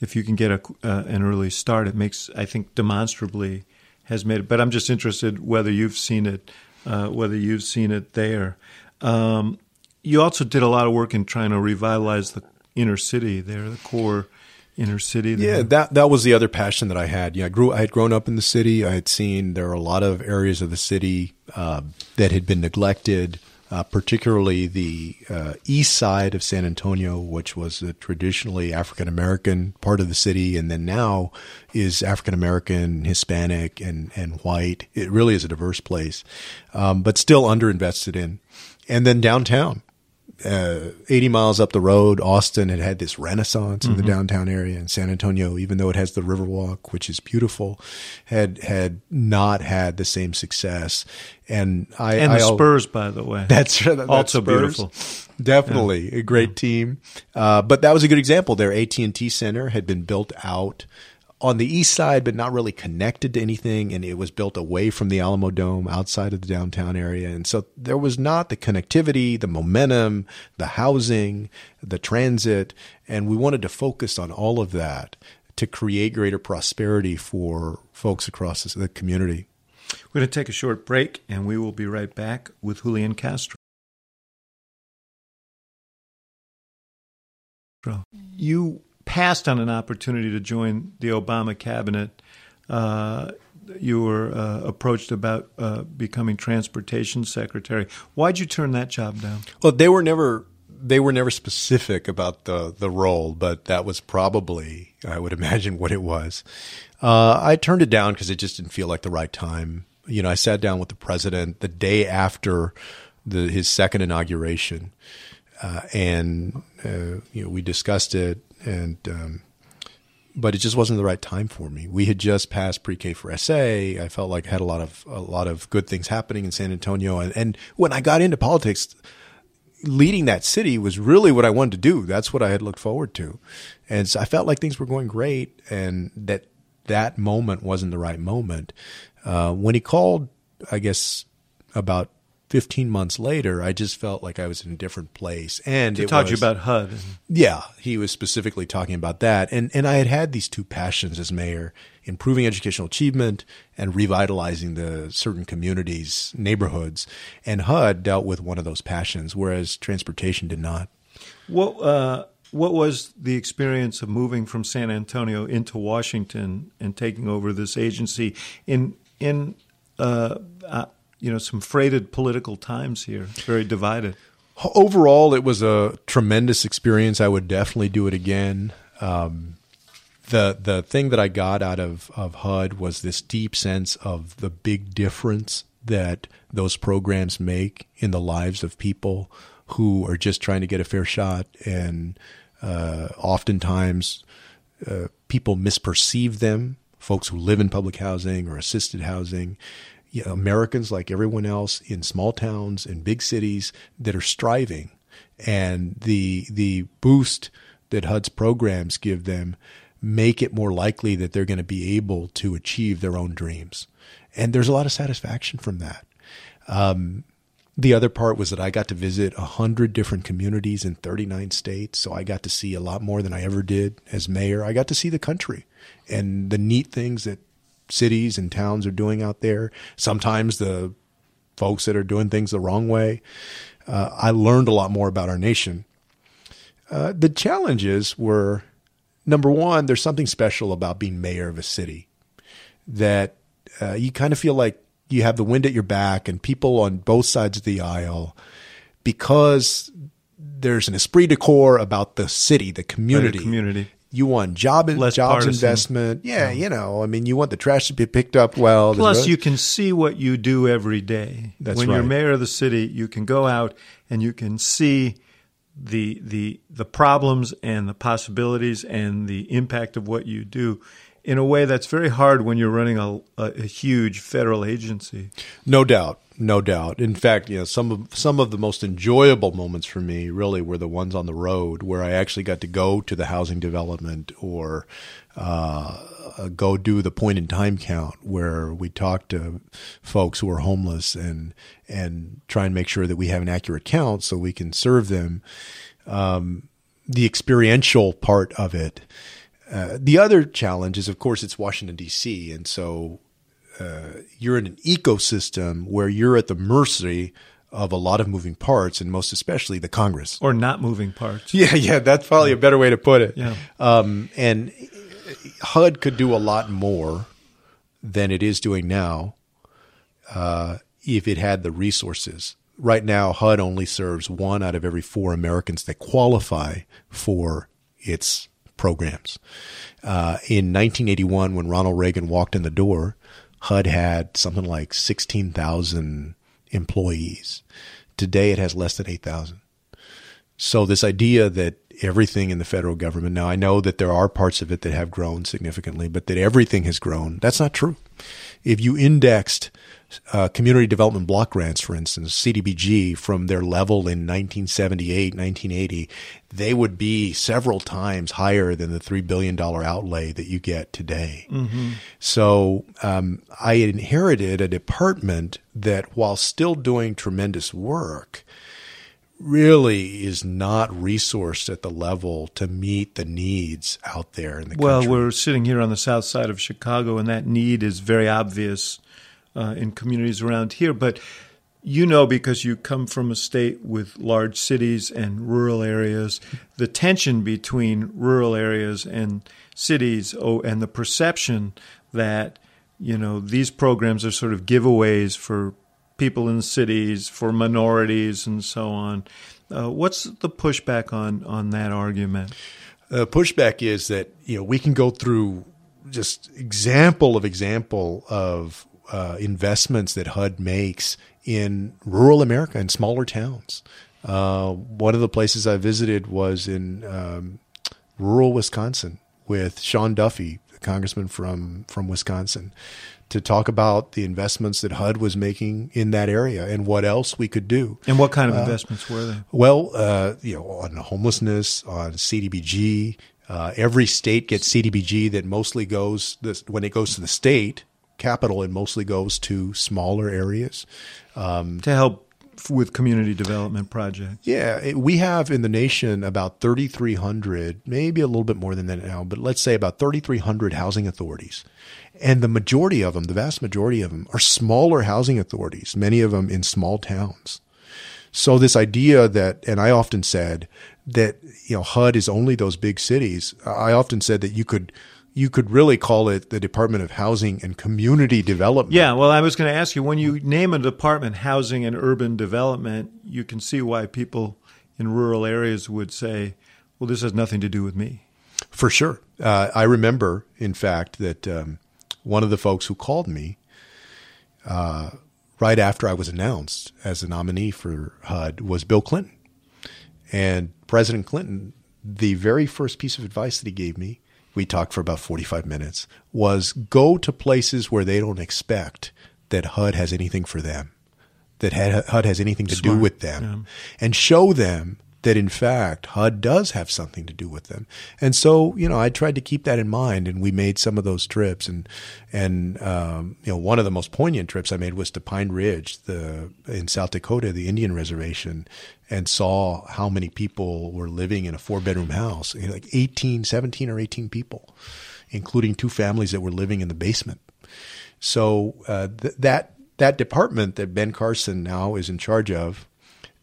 [SPEAKER 2] if you can get a, uh, an early start, it makes, I think, demonstrably has made it. But I'm just interested whether you've seen it, uh, whether you've seen it there. Um, you also did a lot of work in trying to revitalize the inner city there, the core inner city. There.
[SPEAKER 3] Yeah, that that was the other passion that I had. Yeah, I grew. I had grown up in the city. I had seen there are a lot of areas of the city uh, that had been neglected. Uh, particularly the uh, east side of San Antonio, which was a traditionally African American part of the city, and then now is African American, Hispanic, and and white. It really is a diverse place, um, but still underinvested in. And then downtown, uh, 80 miles up the road, Austin had had this renaissance in mm-hmm. the downtown area, and San Antonio, even though it has the Riverwalk, which is beautiful, had had not had the same success. And I
[SPEAKER 2] and
[SPEAKER 3] the
[SPEAKER 2] I, Spurs, by the way,
[SPEAKER 3] that's, that's
[SPEAKER 2] also
[SPEAKER 3] Spurs.
[SPEAKER 2] beautiful.
[SPEAKER 3] Definitely yeah. a great yeah. team, uh, but that was a good example. Their AT and T Center had been built out on the east side, but not really connected to anything. And it was built away from the Alamo Dome outside of the downtown area. And so there was not the connectivity, the momentum, the housing, the transit. And we wanted to focus on all of that to create greater prosperity for folks across the community.
[SPEAKER 2] We're going to take a short break and we will be right back with Julián Castro. You passed on an opportunity to join the Obama cabinet. Uh, you were uh, approached about uh, becoming transportation secretary. Why'd you turn that job down?
[SPEAKER 3] Well, they were never they were never specific about the the role, but that was probably I would [laughs] imagine what it was. Uh, I turned it down because it just didn't feel like the right time. You know, I sat down with the president the day after the, his second inauguration, uh, and uh, you know we discussed it and um, but it just wasn't the right time for me. We had just passed pre-K for SA. I felt like I had a lot of a lot of good things happening in San Antonio, and, and when I got into politics, leading that city was really what I wanted to do. That's what I had looked forward to, and so I felt like things were going great, and that that moment wasn't the right moment. Uh, when he called, I guess about 15 months later, I just felt like I was in a different place. And
[SPEAKER 2] to talk to you about HUD.
[SPEAKER 3] Yeah, he was specifically talking about that. And, and I had had these two passions as mayor, improving educational achievement and revitalizing the certain communities, neighborhoods. And HUD dealt with one of those passions, whereas transportation did not.
[SPEAKER 2] What, uh, what was the experience of moving from San Antonio into Washington and taking over this agency in, in, uh, uh you know some freighted political times here, very divided.
[SPEAKER 3] Overall, it was a tremendous experience. I would definitely do it again. Um, the the thing that I got out of of HUD was this deep sense of the big difference that those programs make in the lives of people who are just trying to get a fair shot, and uh, oftentimes uh, people misperceive them. Folks who live in public housing or assisted housing, Americans, like everyone else in small towns and big cities, that are striving, and the the boost that HUD's programs give them make it more likely that they're going to be able to achieve their own dreams, and there's a lot of satisfaction from that. Um, the other part was that I got to visit a hundred different communities in 39 states. So I got to see a lot more than I ever did as mayor. I got to see the country and the neat things that cities and towns are doing out there. Sometimes the folks that are doing things the wrong way. Uh, I learned a lot more about our nation. Uh, the challenges were number one, there's something special about being mayor of a city that uh, you kind of feel like you have the wind at your back and people on both sides of the aisle because there's an esprit de corps about the city, the community.
[SPEAKER 2] community
[SPEAKER 3] you want job Less jobs partisan. investment. Yeah, you know, I mean, you want the trash to be picked up well.
[SPEAKER 2] Plus, you can see what you do every day.
[SPEAKER 3] That's
[SPEAKER 2] when
[SPEAKER 3] right.
[SPEAKER 2] you're mayor of the city, you can go out and you can see the the the problems and the possibilities and the impact of what you do in a way that's very hard when you're running a, a, a huge federal agency.
[SPEAKER 3] No doubt. No doubt. In fact, you know, some of some of the most enjoyable moments for me really were the ones on the road where I actually got to go to the housing development or uh, go do the point in time count where we talk to folks who are homeless and and try and make sure that we have an accurate count so we can serve them. Um, the experiential part of it. Uh, the other challenge is, of course, it's Washington D.C., and so uh, you're in an ecosystem where you're at the mercy of a lot of moving parts, and most especially the Congress
[SPEAKER 2] or not moving parts. [laughs]
[SPEAKER 3] Yeah, yeah, that's probably a better way to put it.
[SPEAKER 2] Yeah.
[SPEAKER 3] Um, and HUD could do a lot more than it is doing now uh, if it had the resources. Right now, HUD only serves one out of every four Americans that qualify for its programs. Uh, in 1981, when Ronald Reagan walked in the door, HUD had something like 16,000 employees. Today, it has less than 8,000. So, this idea that everything in the federal government, now I know that there are parts of it that have grown significantly, but that everything has grown, that's not true. If you indexed uh, community development block grants, for instance, CDBG, from their level in 1978, 1980, they would be several times higher than the $3 billion outlay that you get today. Mm-hmm. So um, I inherited a department that, while still doing tremendous work, really is not resourced at the level to meet the needs out there in the
[SPEAKER 2] well,
[SPEAKER 3] country.
[SPEAKER 2] Well, we're sitting here on the south side of Chicago, and that need is very obvious uh, in communities around here. But you know, because you come from a state with large cities and rural areas, the tension between rural areas and cities, oh, and the perception that you know these programs are sort of giveaways for people in cities, for minorities, and so on. Uh, what's the pushback on on that argument?
[SPEAKER 3] The uh, pushback is that you know we can go through just example of example of uh, investments that HUD makes in rural America and smaller towns. Uh, one of the places I visited was in um, rural Wisconsin with Sean Duffy, the congressman from from Wisconsin, to talk about the investments that HUD was making in that area and what else we could do.
[SPEAKER 2] And what kind of uh, investments were they?
[SPEAKER 3] Well, uh, you know, on homelessness, on CDBG. Uh, every state gets CDBG that mostly goes this, when it goes to the state capital, it mostly goes to smaller areas
[SPEAKER 2] um, to help with community development projects.
[SPEAKER 3] Yeah, it, we have in the nation about 3,300, maybe a little bit more than that now, but let's say about 3,300 housing authorities. And the majority of them, the vast majority of them, are smaller housing authorities, many of them in small towns. So this idea that, and I often said that, you know, HUD is only those big cities. I often said that you could you could really call it the Department of Housing and Community Development.
[SPEAKER 2] Yeah, well, I was going to ask you when you name a department Housing and Urban Development, you can see why people in rural areas would say, well, this has nothing to do with me.
[SPEAKER 3] For sure. Uh, I remember, in fact, that um, one of the folks who called me uh, right after I was announced as a nominee for HUD was Bill Clinton. And President Clinton, the very first piece of advice that he gave me we talked for about 45 minutes, was go to places where they don't expect that HUD has anything for them, that HUD has anything to Smart. do with them, yeah. and show them that in fact HUD does have something to do with them. And so, you know, I tried to keep that in mind, and we made some of those trips. And and um, you know, one of the most poignant trips I made was to Pine Ridge, the in South Dakota, the Indian reservation, and saw how many people were living in a four bedroom house, like 18, 17 or 18 people, including two families that were living in the basement. So uh, th- that that department that Ben Carson now is in charge of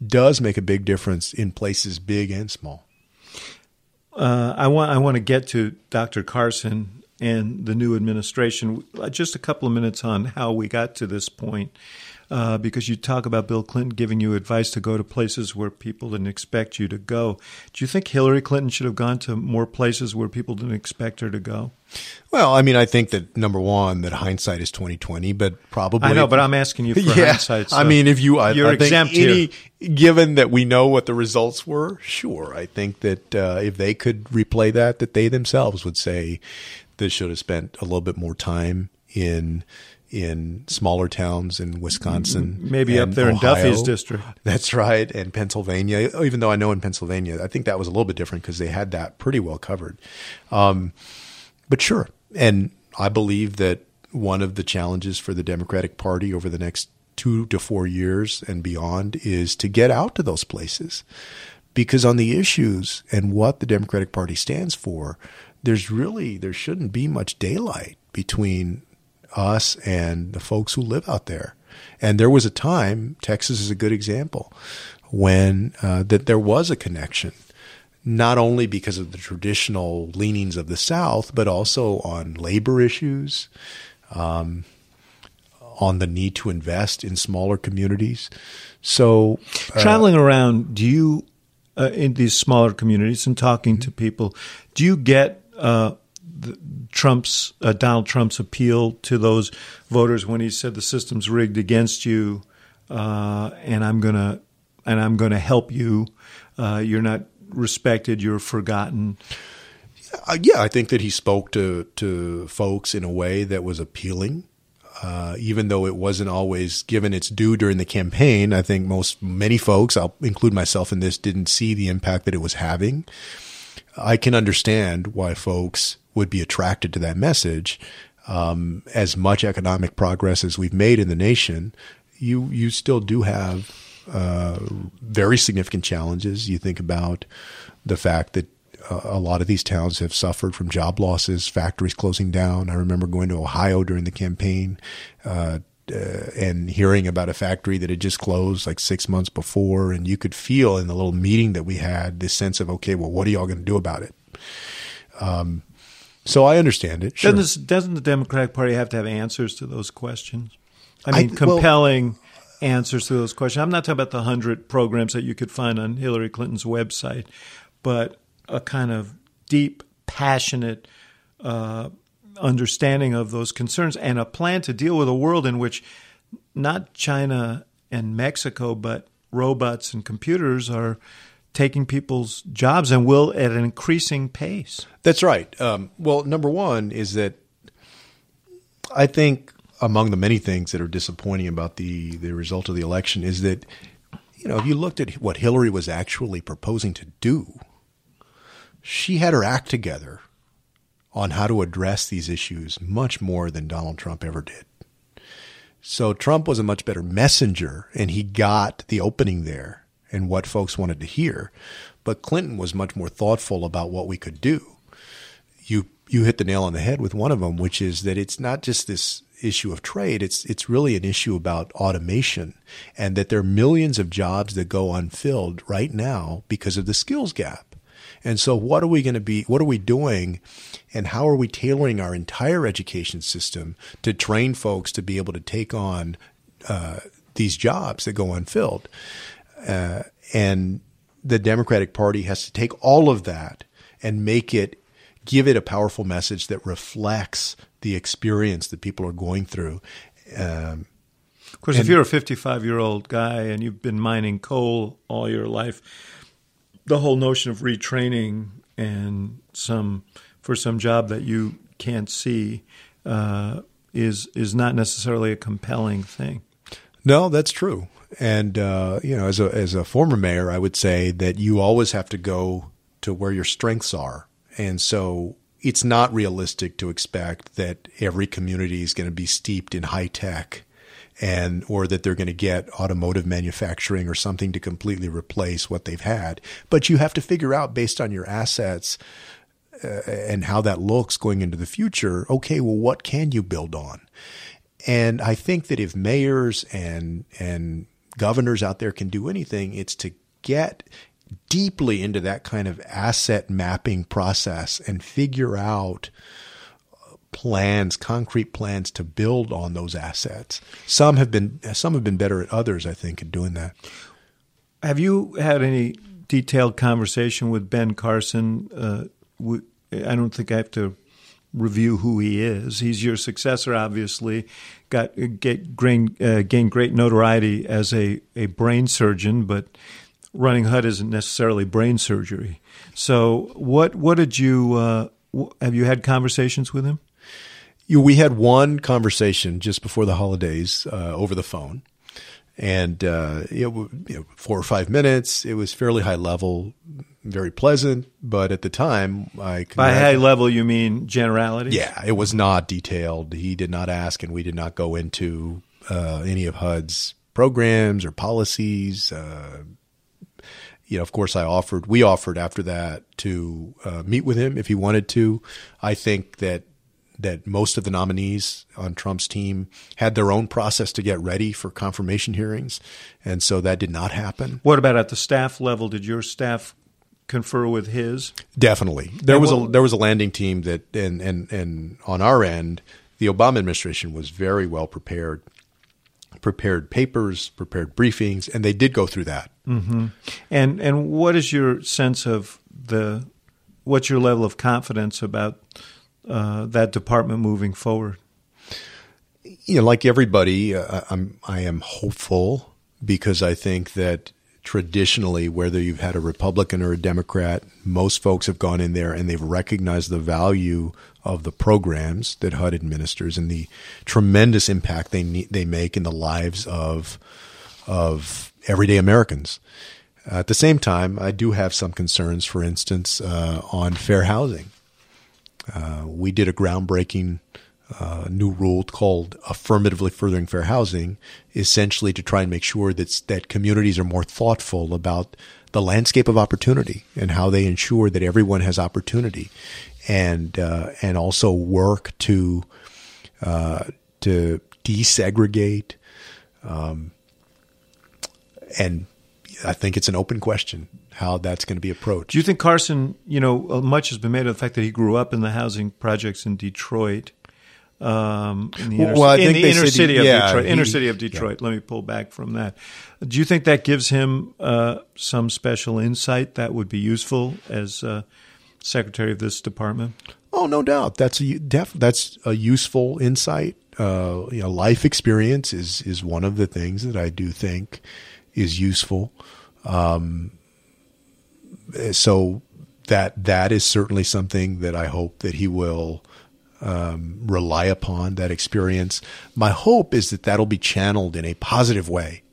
[SPEAKER 3] does make a big difference in places big and small.
[SPEAKER 2] Uh, I want I want to get to Dr. Carson and the new administration. Just a couple of minutes on how we got to this point uh, because you talk about Bill Clinton giving you advice to go to places where people didn't expect you to go. Do you think Hillary Clinton should have gone to more places where people didn't expect her to go?
[SPEAKER 3] Well, I mean, I think that number one, that hindsight is twenty twenty, but probably
[SPEAKER 2] I know, but I'm asking you for [laughs] yeah, hindsight.
[SPEAKER 3] So I mean, if you, I,
[SPEAKER 2] you're
[SPEAKER 3] I
[SPEAKER 2] exempt
[SPEAKER 3] any, here. Given that we know what the results were, sure, I think that uh, if they could replay that, that they themselves would say they should have spent a little bit more time in in smaller towns in Wisconsin.
[SPEAKER 2] Maybe up there Ohio. in Duffy's district.
[SPEAKER 3] That's right. And Pennsylvania, even though I know in Pennsylvania, I think that was a little bit different because they had that pretty well covered. Um, but sure. And I believe that one of the challenges for the Democratic Party over the next two to four years and beyond is to get out to those places. Because on the issues and what the Democratic Party stands for, there's really, there shouldn't be much daylight between us and the folks who live out there. And there was a time, Texas is a good example, when uh, that there was a connection, not only because of the traditional leanings of the South, but also on labor issues, um, on the need to invest in smaller communities. So,
[SPEAKER 2] uh, traveling around, do you uh, in these smaller communities and talking to people, do you get uh, Trump's uh, Donald Trump's appeal to those voters when he said the system's rigged against you, uh, and I'm gonna and I'm gonna help you. Uh, you're not respected. You're forgotten.
[SPEAKER 3] Uh, yeah, I think that he spoke to to folks in a way that was appealing. Uh, even though it wasn't always given its due during the campaign, I think most many folks, I'll include myself in this, didn't see the impact that it was having. I can understand why folks would be attracted to that message. Um, as much economic progress as we've made in the nation, you you still do have uh, very significant challenges. You think about the fact that uh, a lot of these towns have suffered from job losses, factories closing down. I remember going to Ohio during the campaign uh, uh, and hearing about a factory that had just closed like six months before, and you could feel in the little meeting that we had this sense of, okay, well, what are y'all going to do about it? Um, so I understand it. Sure.
[SPEAKER 2] Doesn't, doesn't, the Democratic Party have to have answers to those questions? I mean, I, compelling well, answers to those questions. I'm not talking about the hundred programs that you could find on Hillary Clinton's website, but a kind of deep, passionate uh, understanding of those concerns and a plan to deal with a world in which not China and Mexico, but robots and computers are taking people's jobs and will at an increasing pace.
[SPEAKER 3] That's right. Um, well, number one is that I think among the many things that are disappointing about the the result of the election is that you know if you looked at what Hillary was actually proposing to do, she had her act together on how to address these issues much more than Donald Trump ever did. So Trump was a much better messenger and he got the opening there and what folks wanted to hear. But Clinton was much more thoughtful about what we could do. You you hit the nail on the head with one of them, which is that it's not just this issue of trade. It's it's really an issue about automation, and that there are millions of jobs that go unfilled right now because of the skills gap. And so, what are we going to be? What are we doing? And how are we tailoring our entire education system to train folks to be able to take on uh, these jobs that go unfilled? Uh, and the Democratic Party has to take all of that and make it, give it a powerful message that reflects the experience that people are going through. Um,
[SPEAKER 2] of course, and, if you're a 55 year old guy and you've been mining coal all your life, the whole notion of retraining and some for some job that you can't see uh, is is not necessarily a compelling thing.
[SPEAKER 3] No, that's true. And uh, you know, as a as a former mayor, I would say that you always have to go to where your strengths are, and so it's not realistic to expect that every community is going to be steeped in high tech and or that they're going to get automotive manufacturing or something to completely replace what they've had. But you have to figure out based on your assets uh, and how that looks going into the future okay well what can you build on? And i think that if mayors and and governors out there can do anything, it's to get deeply into that kind of asset mapping process and figure out plans, concrete plans to build on those assets. Some have been some have been better at others, I think, at doing that.
[SPEAKER 2] Have you had any detailed conversation with Ben Carson? Uh, I don't think I have to review who he is. He's your successor, obviously. Got get, gain, uh, gained great notoriety as a, a brain surgeon, but running HUD isn't necessarily brain surgery. So, what what did you uh, have you had conversations with him?
[SPEAKER 3] You, we had one conversation just before the holidays uh, over the phone, and uh, you know, four or five minutes. It was fairly high level, very pleasant, but at the time, I
[SPEAKER 2] by high level you mean generality?
[SPEAKER 3] Yeah, it was not detailed. He did not ask, and we did not go into uh, any of HUD's programs or policies. Uh, you know, of course, I offered. We offered after that to uh, meet with him if he wanted to. I think that that most of the nominees on Trump's team had their own process to get ready for confirmation hearings, and so that did not happen.
[SPEAKER 2] What about at the staff level? Did your staff confer with his?
[SPEAKER 3] Definitely, there was a there was a landing team that, and and and on our end, the Obama administration was very well prepared prepared papers, prepared briefings, and they did go through that.
[SPEAKER 2] Mm-hmm. And and what is your sense of the what's your level of confidence about uh, that department moving forward?
[SPEAKER 3] You know, like everybody, uh, I'm I am hopeful because I think that traditionally, whether you've had a Republican or a Democrat, most folks have gone in there and they've recognized the value of the programs that HUD administers and the tremendous impact they they make in the lives of of everyday Americans. At the same time, I do have some concerns, for instance, uh, on fair housing. Uh, we did a groundbreaking uh, new rule called affirmatively furthering fair housing, essentially to try and make sure that that communities are more thoughtful about the landscape of opportunity and how they ensure that everyone has opportunity, and uh, and also work to uh, to desegregate. Um, and I think it's an open question how that's going to be approached.
[SPEAKER 2] Do you think Carson, you know, uh, much has been made of the fact that he grew up in the housing projects in Detroit? Um, in the inner, well, I in the inner city of yeah, Detroit. He, inner city of Detroit. Yeah. Let me pull back from that. Do you think that gives him uh, some special insight that would be useful as uh, secretary of this department?
[SPEAKER 3] Oh, no doubt. That's a def, that's a useful insight. Uh, you know, life experience is is one of the things that I do think is useful. Um, so that that is certainly something that I hope that he will um, rely upon that experience. My hope is that that'll be channeled in a positive way.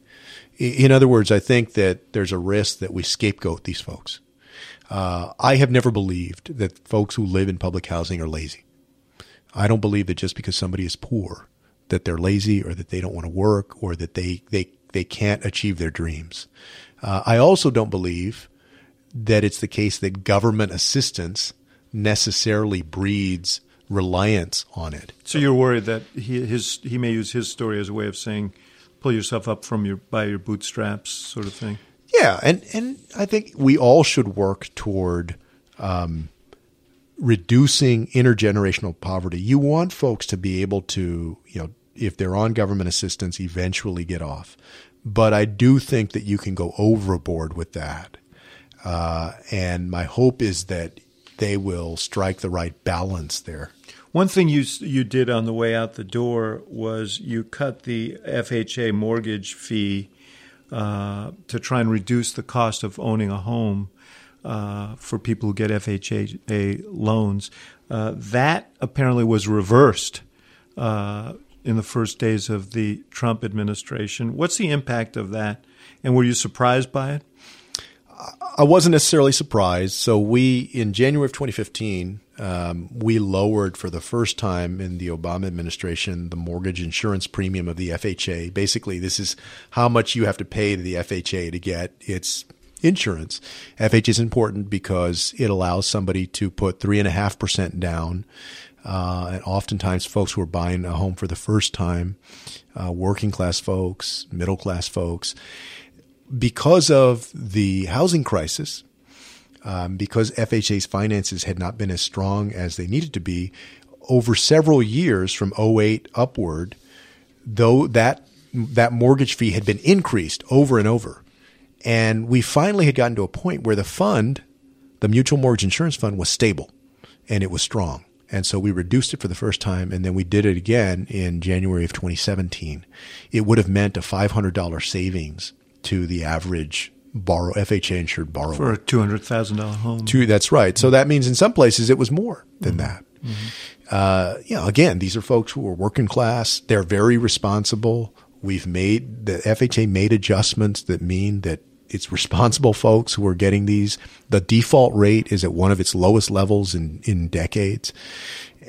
[SPEAKER 3] In other words, I think that there's a risk that we scapegoat these folks. Uh, I have never believed that folks who live in public housing are lazy. I don't believe that just because somebody is poor, that they're lazy or that they don't want to work or that they, they, they can't achieve their dreams. Uh, I also don't believe that it's the case that government assistance necessarily breeds reliance on it.
[SPEAKER 2] So you're worried that he his he may use his story as a way of saying, pull yourself up from your by your bootstraps, sort of thing.
[SPEAKER 3] Yeah, and and I think we all should work toward um, reducing intergenerational poverty. You want folks to be able to, you know, if they're on government assistance, eventually get off. But I do think that you can go overboard with that. Uh, and my hope is that they will strike the right balance there.
[SPEAKER 2] One thing you you did on the way out the door was you cut the FHA mortgage fee uh, to try and reduce the cost of owning a home uh, for people who get FHA loans. Uh, that apparently was reversed uh, in the first days of the Trump administration. What's the impact of that? And were you surprised by it?
[SPEAKER 3] I wasn't necessarily surprised. So we, in January of 2015, um, we lowered for the first time in the Obama administration the mortgage insurance premium of the FHA. Basically, this is how much you have to pay to the FHA to get its insurance. FHA is important because it allows somebody to put three and a half percent down. Uh, and oftentimes, folks who are buying a home for the first time, uh, working class folks, middle class folks, because of the housing crisis, um, because FHA's finances had not been as strong as they needed to be over several years from 08 upward, though that that mortgage fee had been increased over and over. And we finally had gotten to a point where the fund, the mutual mortgage insurance fund, was stable and it was strong. And so we reduced it for the first time and then we did it again in January of 2017. It would have meant a $500 savings to the average borrow FHA insured borrower
[SPEAKER 2] for a two hundred thousand dollar home.
[SPEAKER 3] Two, that's right. So that means in some places it was more than mm-hmm. that. Mm-hmm. Uh, you know, again, these are folks who are working class. They're very responsible. We've made the FHA made adjustments that mean that it's responsible folks who are getting these. The default rate is at one of its lowest levels in in decades.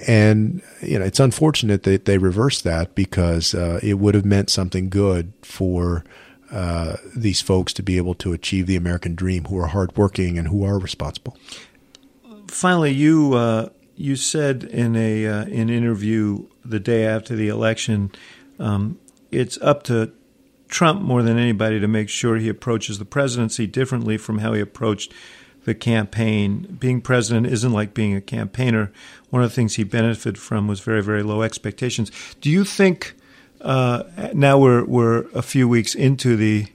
[SPEAKER 3] And you know it's unfortunate that they reversed that because uh, it would have meant something good for uh, these folks to be able to achieve the American dream who are hardworking and who are responsible.
[SPEAKER 2] Finally, you uh, you said in a uh, in interview the day after the election, um, it's up to Trump more than anybody to make sure he approaches the presidency differently from how he approached the campaign. Being president isn't like being a campaigner. One of the things he benefited from was very, very low expectations. Do you think uh, now we're we're a few weeks into the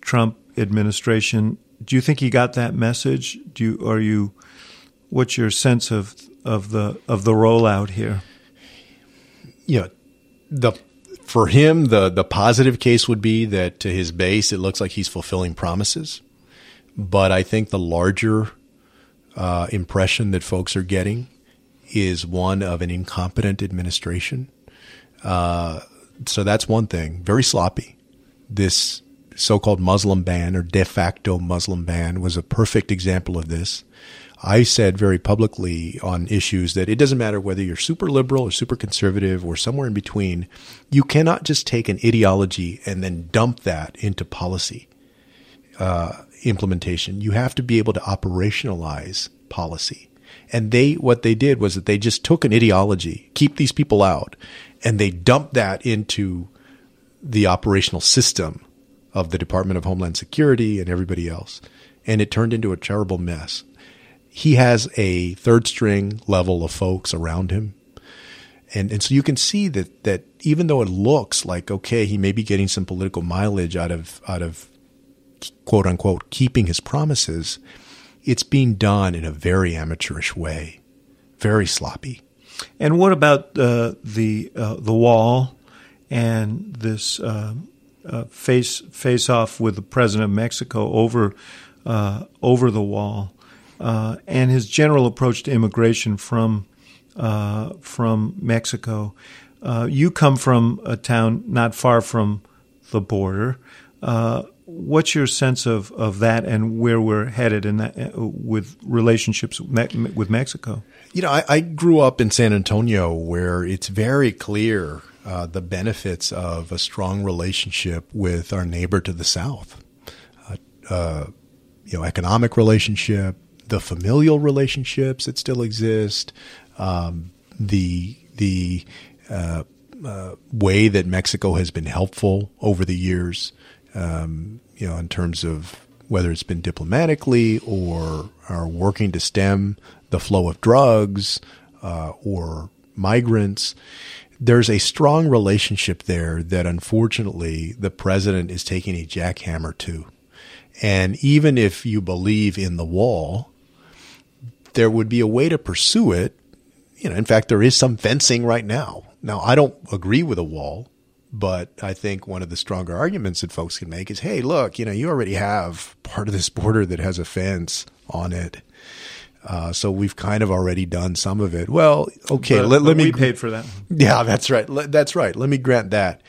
[SPEAKER 2] Trump administration? Do you think he got that message? Do you are you? What's your sense of of the of the rollout here?
[SPEAKER 3] Yeah, the for him the the positive case would be that to his base it looks like he's fulfilling promises but I think the larger uh, impression that folks are getting is one of an incompetent administration. Uh, so that's one thing. Very sloppy. This so called Muslim ban or de facto Muslim ban was a perfect example of this. I said very publicly on issues that it doesn't matter whether you're super liberal or super conservative or somewhere in between. You cannot just take an ideology and then dump that into policy. Uh, implementation. You have to be able to operationalize policy. And they, what they did was that they just took an ideology, keep these people out, and they dumped that into the operational system of the Department of Homeland Security and everybody else. And it turned into a terrible mess. He has a third string level of folks around him. And, and so you can see that, that even though it looks like, okay, he may be getting some political mileage out of, out of quote unquote keeping his promises, it's being done in a very amateurish way, very sloppy.
[SPEAKER 2] And what about uh, the uh, the wall and this uh, uh face face off with the president of Mexico over over the wall, and his general approach to immigration from from Mexico? you come from a town not far from the border what's your sense of, of that and where we're headed in that with relationships with Mexico?
[SPEAKER 3] You know, I, I grew up in San Antonio where it's very clear uh, the benefits of a strong relationship with our neighbor to the south. Uh, uh, you know, economic relationship, the familial relationships that still exist, um, the the uh, uh, way that Mexico has been helpful over the years um, you know, in terms of whether it's been diplomatically or are working to stem the flow of drugs uh, or migrants. There's a strong relationship there that unfortunately the president is taking a jackhammer to. And even if you believe in the wall, there would be a way to pursue it. You know, in fact, there is some fencing right now. Now, I don't agree with a wall. But I think one of the stronger arguments that folks can make is, hey, look, you know, you already have part of this border that has a fence on it. Uh, so we've kind of already done some of it. Well, okay,
[SPEAKER 2] but,
[SPEAKER 3] let,
[SPEAKER 2] but
[SPEAKER 3] let me.
[SPEAKER 2] We paid for that.
[SPEAKER 3] Yeah, that's right. That's right. Let me grant that.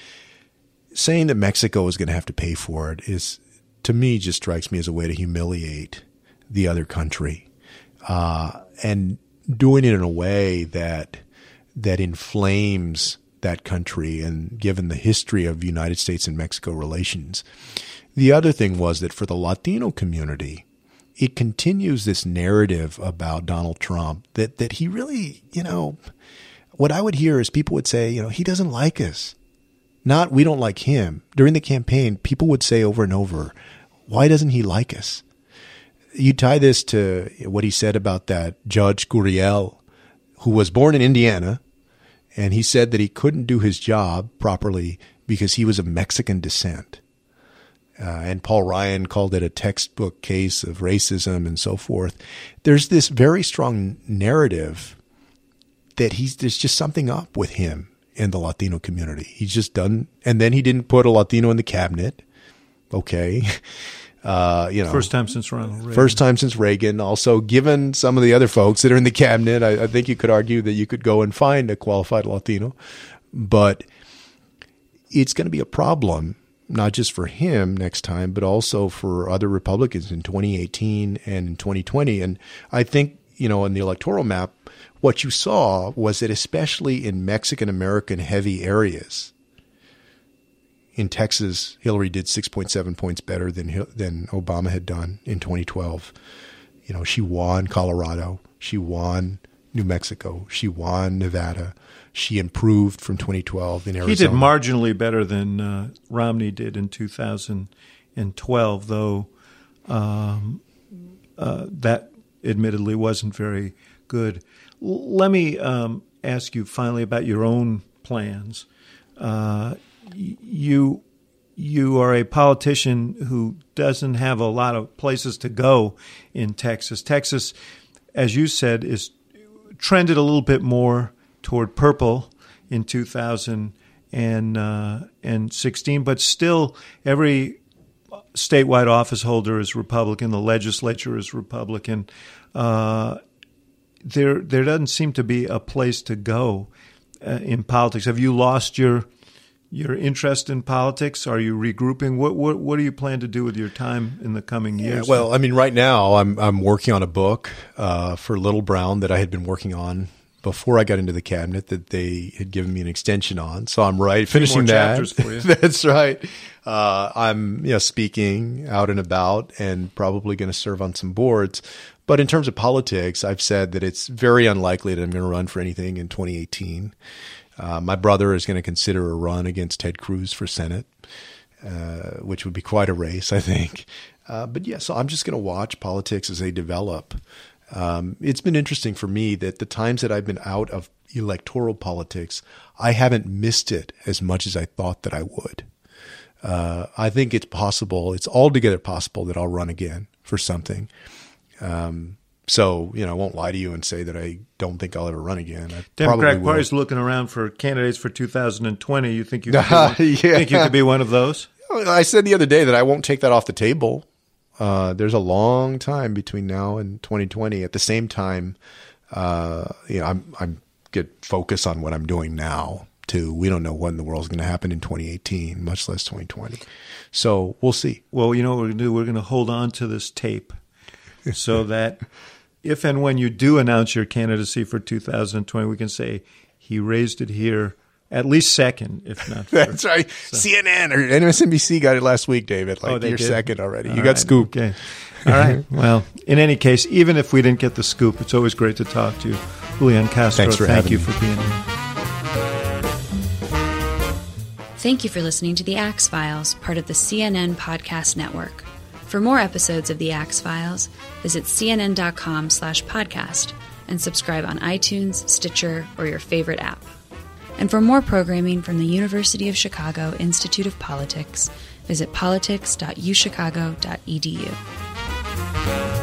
[SPEAKER 3] Saying that Mexico is going to have to pay for it is, to me, just strikes me as a way to humiliate the other country, uh, and doing it in a way that that inflames that country and given the history of United States and Mexico relations. The other thing was that for the Latino community, it continues this narrative about Donald Trump that, that he really, you know, what I would hear is people would say, you know, he doesn't like us. Not we don't like him. During the campaign, people would say over and over, why doesn't he like us? You tie this to what he said about that Judge Curiel, who was born in Indiana, and he said that he couldn't do his job properly because he was of Mexican descent. Uh, and Paul Ryan called it a textbook case of racism and so forth. There's this very strong narrative that he's there's just something up with him in the Latino community. He's just done, and then he didn't put a Latino in the cabinet. Okay. [laughs] Uh, you know,
[SPEAKER 2] first time since Ronald Reagan.
[SPEAKER 3] First time since Reagan. Also, given some of the other folks that are in the cabinet, I, I think you could argue that you could go and find a qualified Latino, but it's going to be a problem not just for him next time, but also for other Republicans in 2018 and in 2020. And I think, you know, in the electoral map, what you saw was that especially in Mexican American heavy areas, in Texas, Hillary did 6.7 points better than than Obama had done in 2012. You know, she won Colorado, she won New Mexico. She won Nevada. She improved from 2012 in Arizona.
[SPEAKER 2] He did marginally better than uh, Romney did in 2012, though um, uh, that admittedly wasn't very good. L- let me um, ask you finally about your own plans. Uh, you you are a politician who doesn't have a lot of places to go in Texas. Texas, as you said, is trended a little bit more toward purple in 2016, uh, but still every statewide office holder is Republican. The legislature is Republican. Uh, there, there doesn't seem to be a place to go uh, in politics. Have you lost your your interest in politics? Are you regrouping? What what what do you plan to do with your time in the coming years?
[SPEAKER 3] Yeah, well, I mean, right now I'm I'm working on a book uh, for Little Brown that I had been working on before I got into the cabinet that they had given me an extension on. So I'm right finishing that. [laughs] That's right. Uh, I'm you know, speaking out and about and probably going to serve on some boards. But in terms of politics, I've said that it's very unlikely that I'm going to run for anything in 2018. Uh, my brother is going to consider a run against Ted Cruz for Senate, uh, which would be quite a race, I think. Uh, but yeah, so I'm just going to watch politics as they develop. Um, it's been interesting for me that the times that I've been out of electoral politics, I haven't missed it as much as I thought that I would. Uh, I think it's possible, it's altogether possible that I'll run again for something. Um, so, you know, I won't lie to you and say that I don't think I'll ever run again. I
[SPEAKER 2] Democratic Party's looking around for candidates for 2020. You think you could, [laughs] yeah. think you could be one of those?
[SPEAKER 3] I said the other day that I won't take that off the table. Uh, there's a long time between now and 2020. At the same time, uh, you know, I'm I'm get focus on what I'm doing now. Too, we don't know when the world's going to happen in 2018, much less 2020. So we'll see.
[SPEAKER 2] Well, you know what we're going to do? We're going to hold on to this tape so that if and when you do announce your candidacy for 2020, we can say he raised it here at least second, if not. [laughs]
[SPEAKER 3] That's right. So. CNN or MSNBC got it last week, David. Like oh, you're did? second already. All you got right. scoop.
[SPEAKER 2] Okay. All right. [laughs] Well, in any case, even if we didn't get the scoop, it's always great to talk to you, Julián Castro.
[SPEAKER 3] Thanks for
[SPEAKER 2] Thank you
[SPEAKER 3] me.
[SPEAKER 2] for being here.
[SPEAKER 1] Thank you for listening to the Axe Files, part of the CNN Podcast Network. For more episodes of the Axe Files, visit cnn.com slash podcast and subscribe on iTunes, Stitcher, or your favorite app. And for more programming from the University of Chicago Institute of Politics, visit politics.uchicago.edu.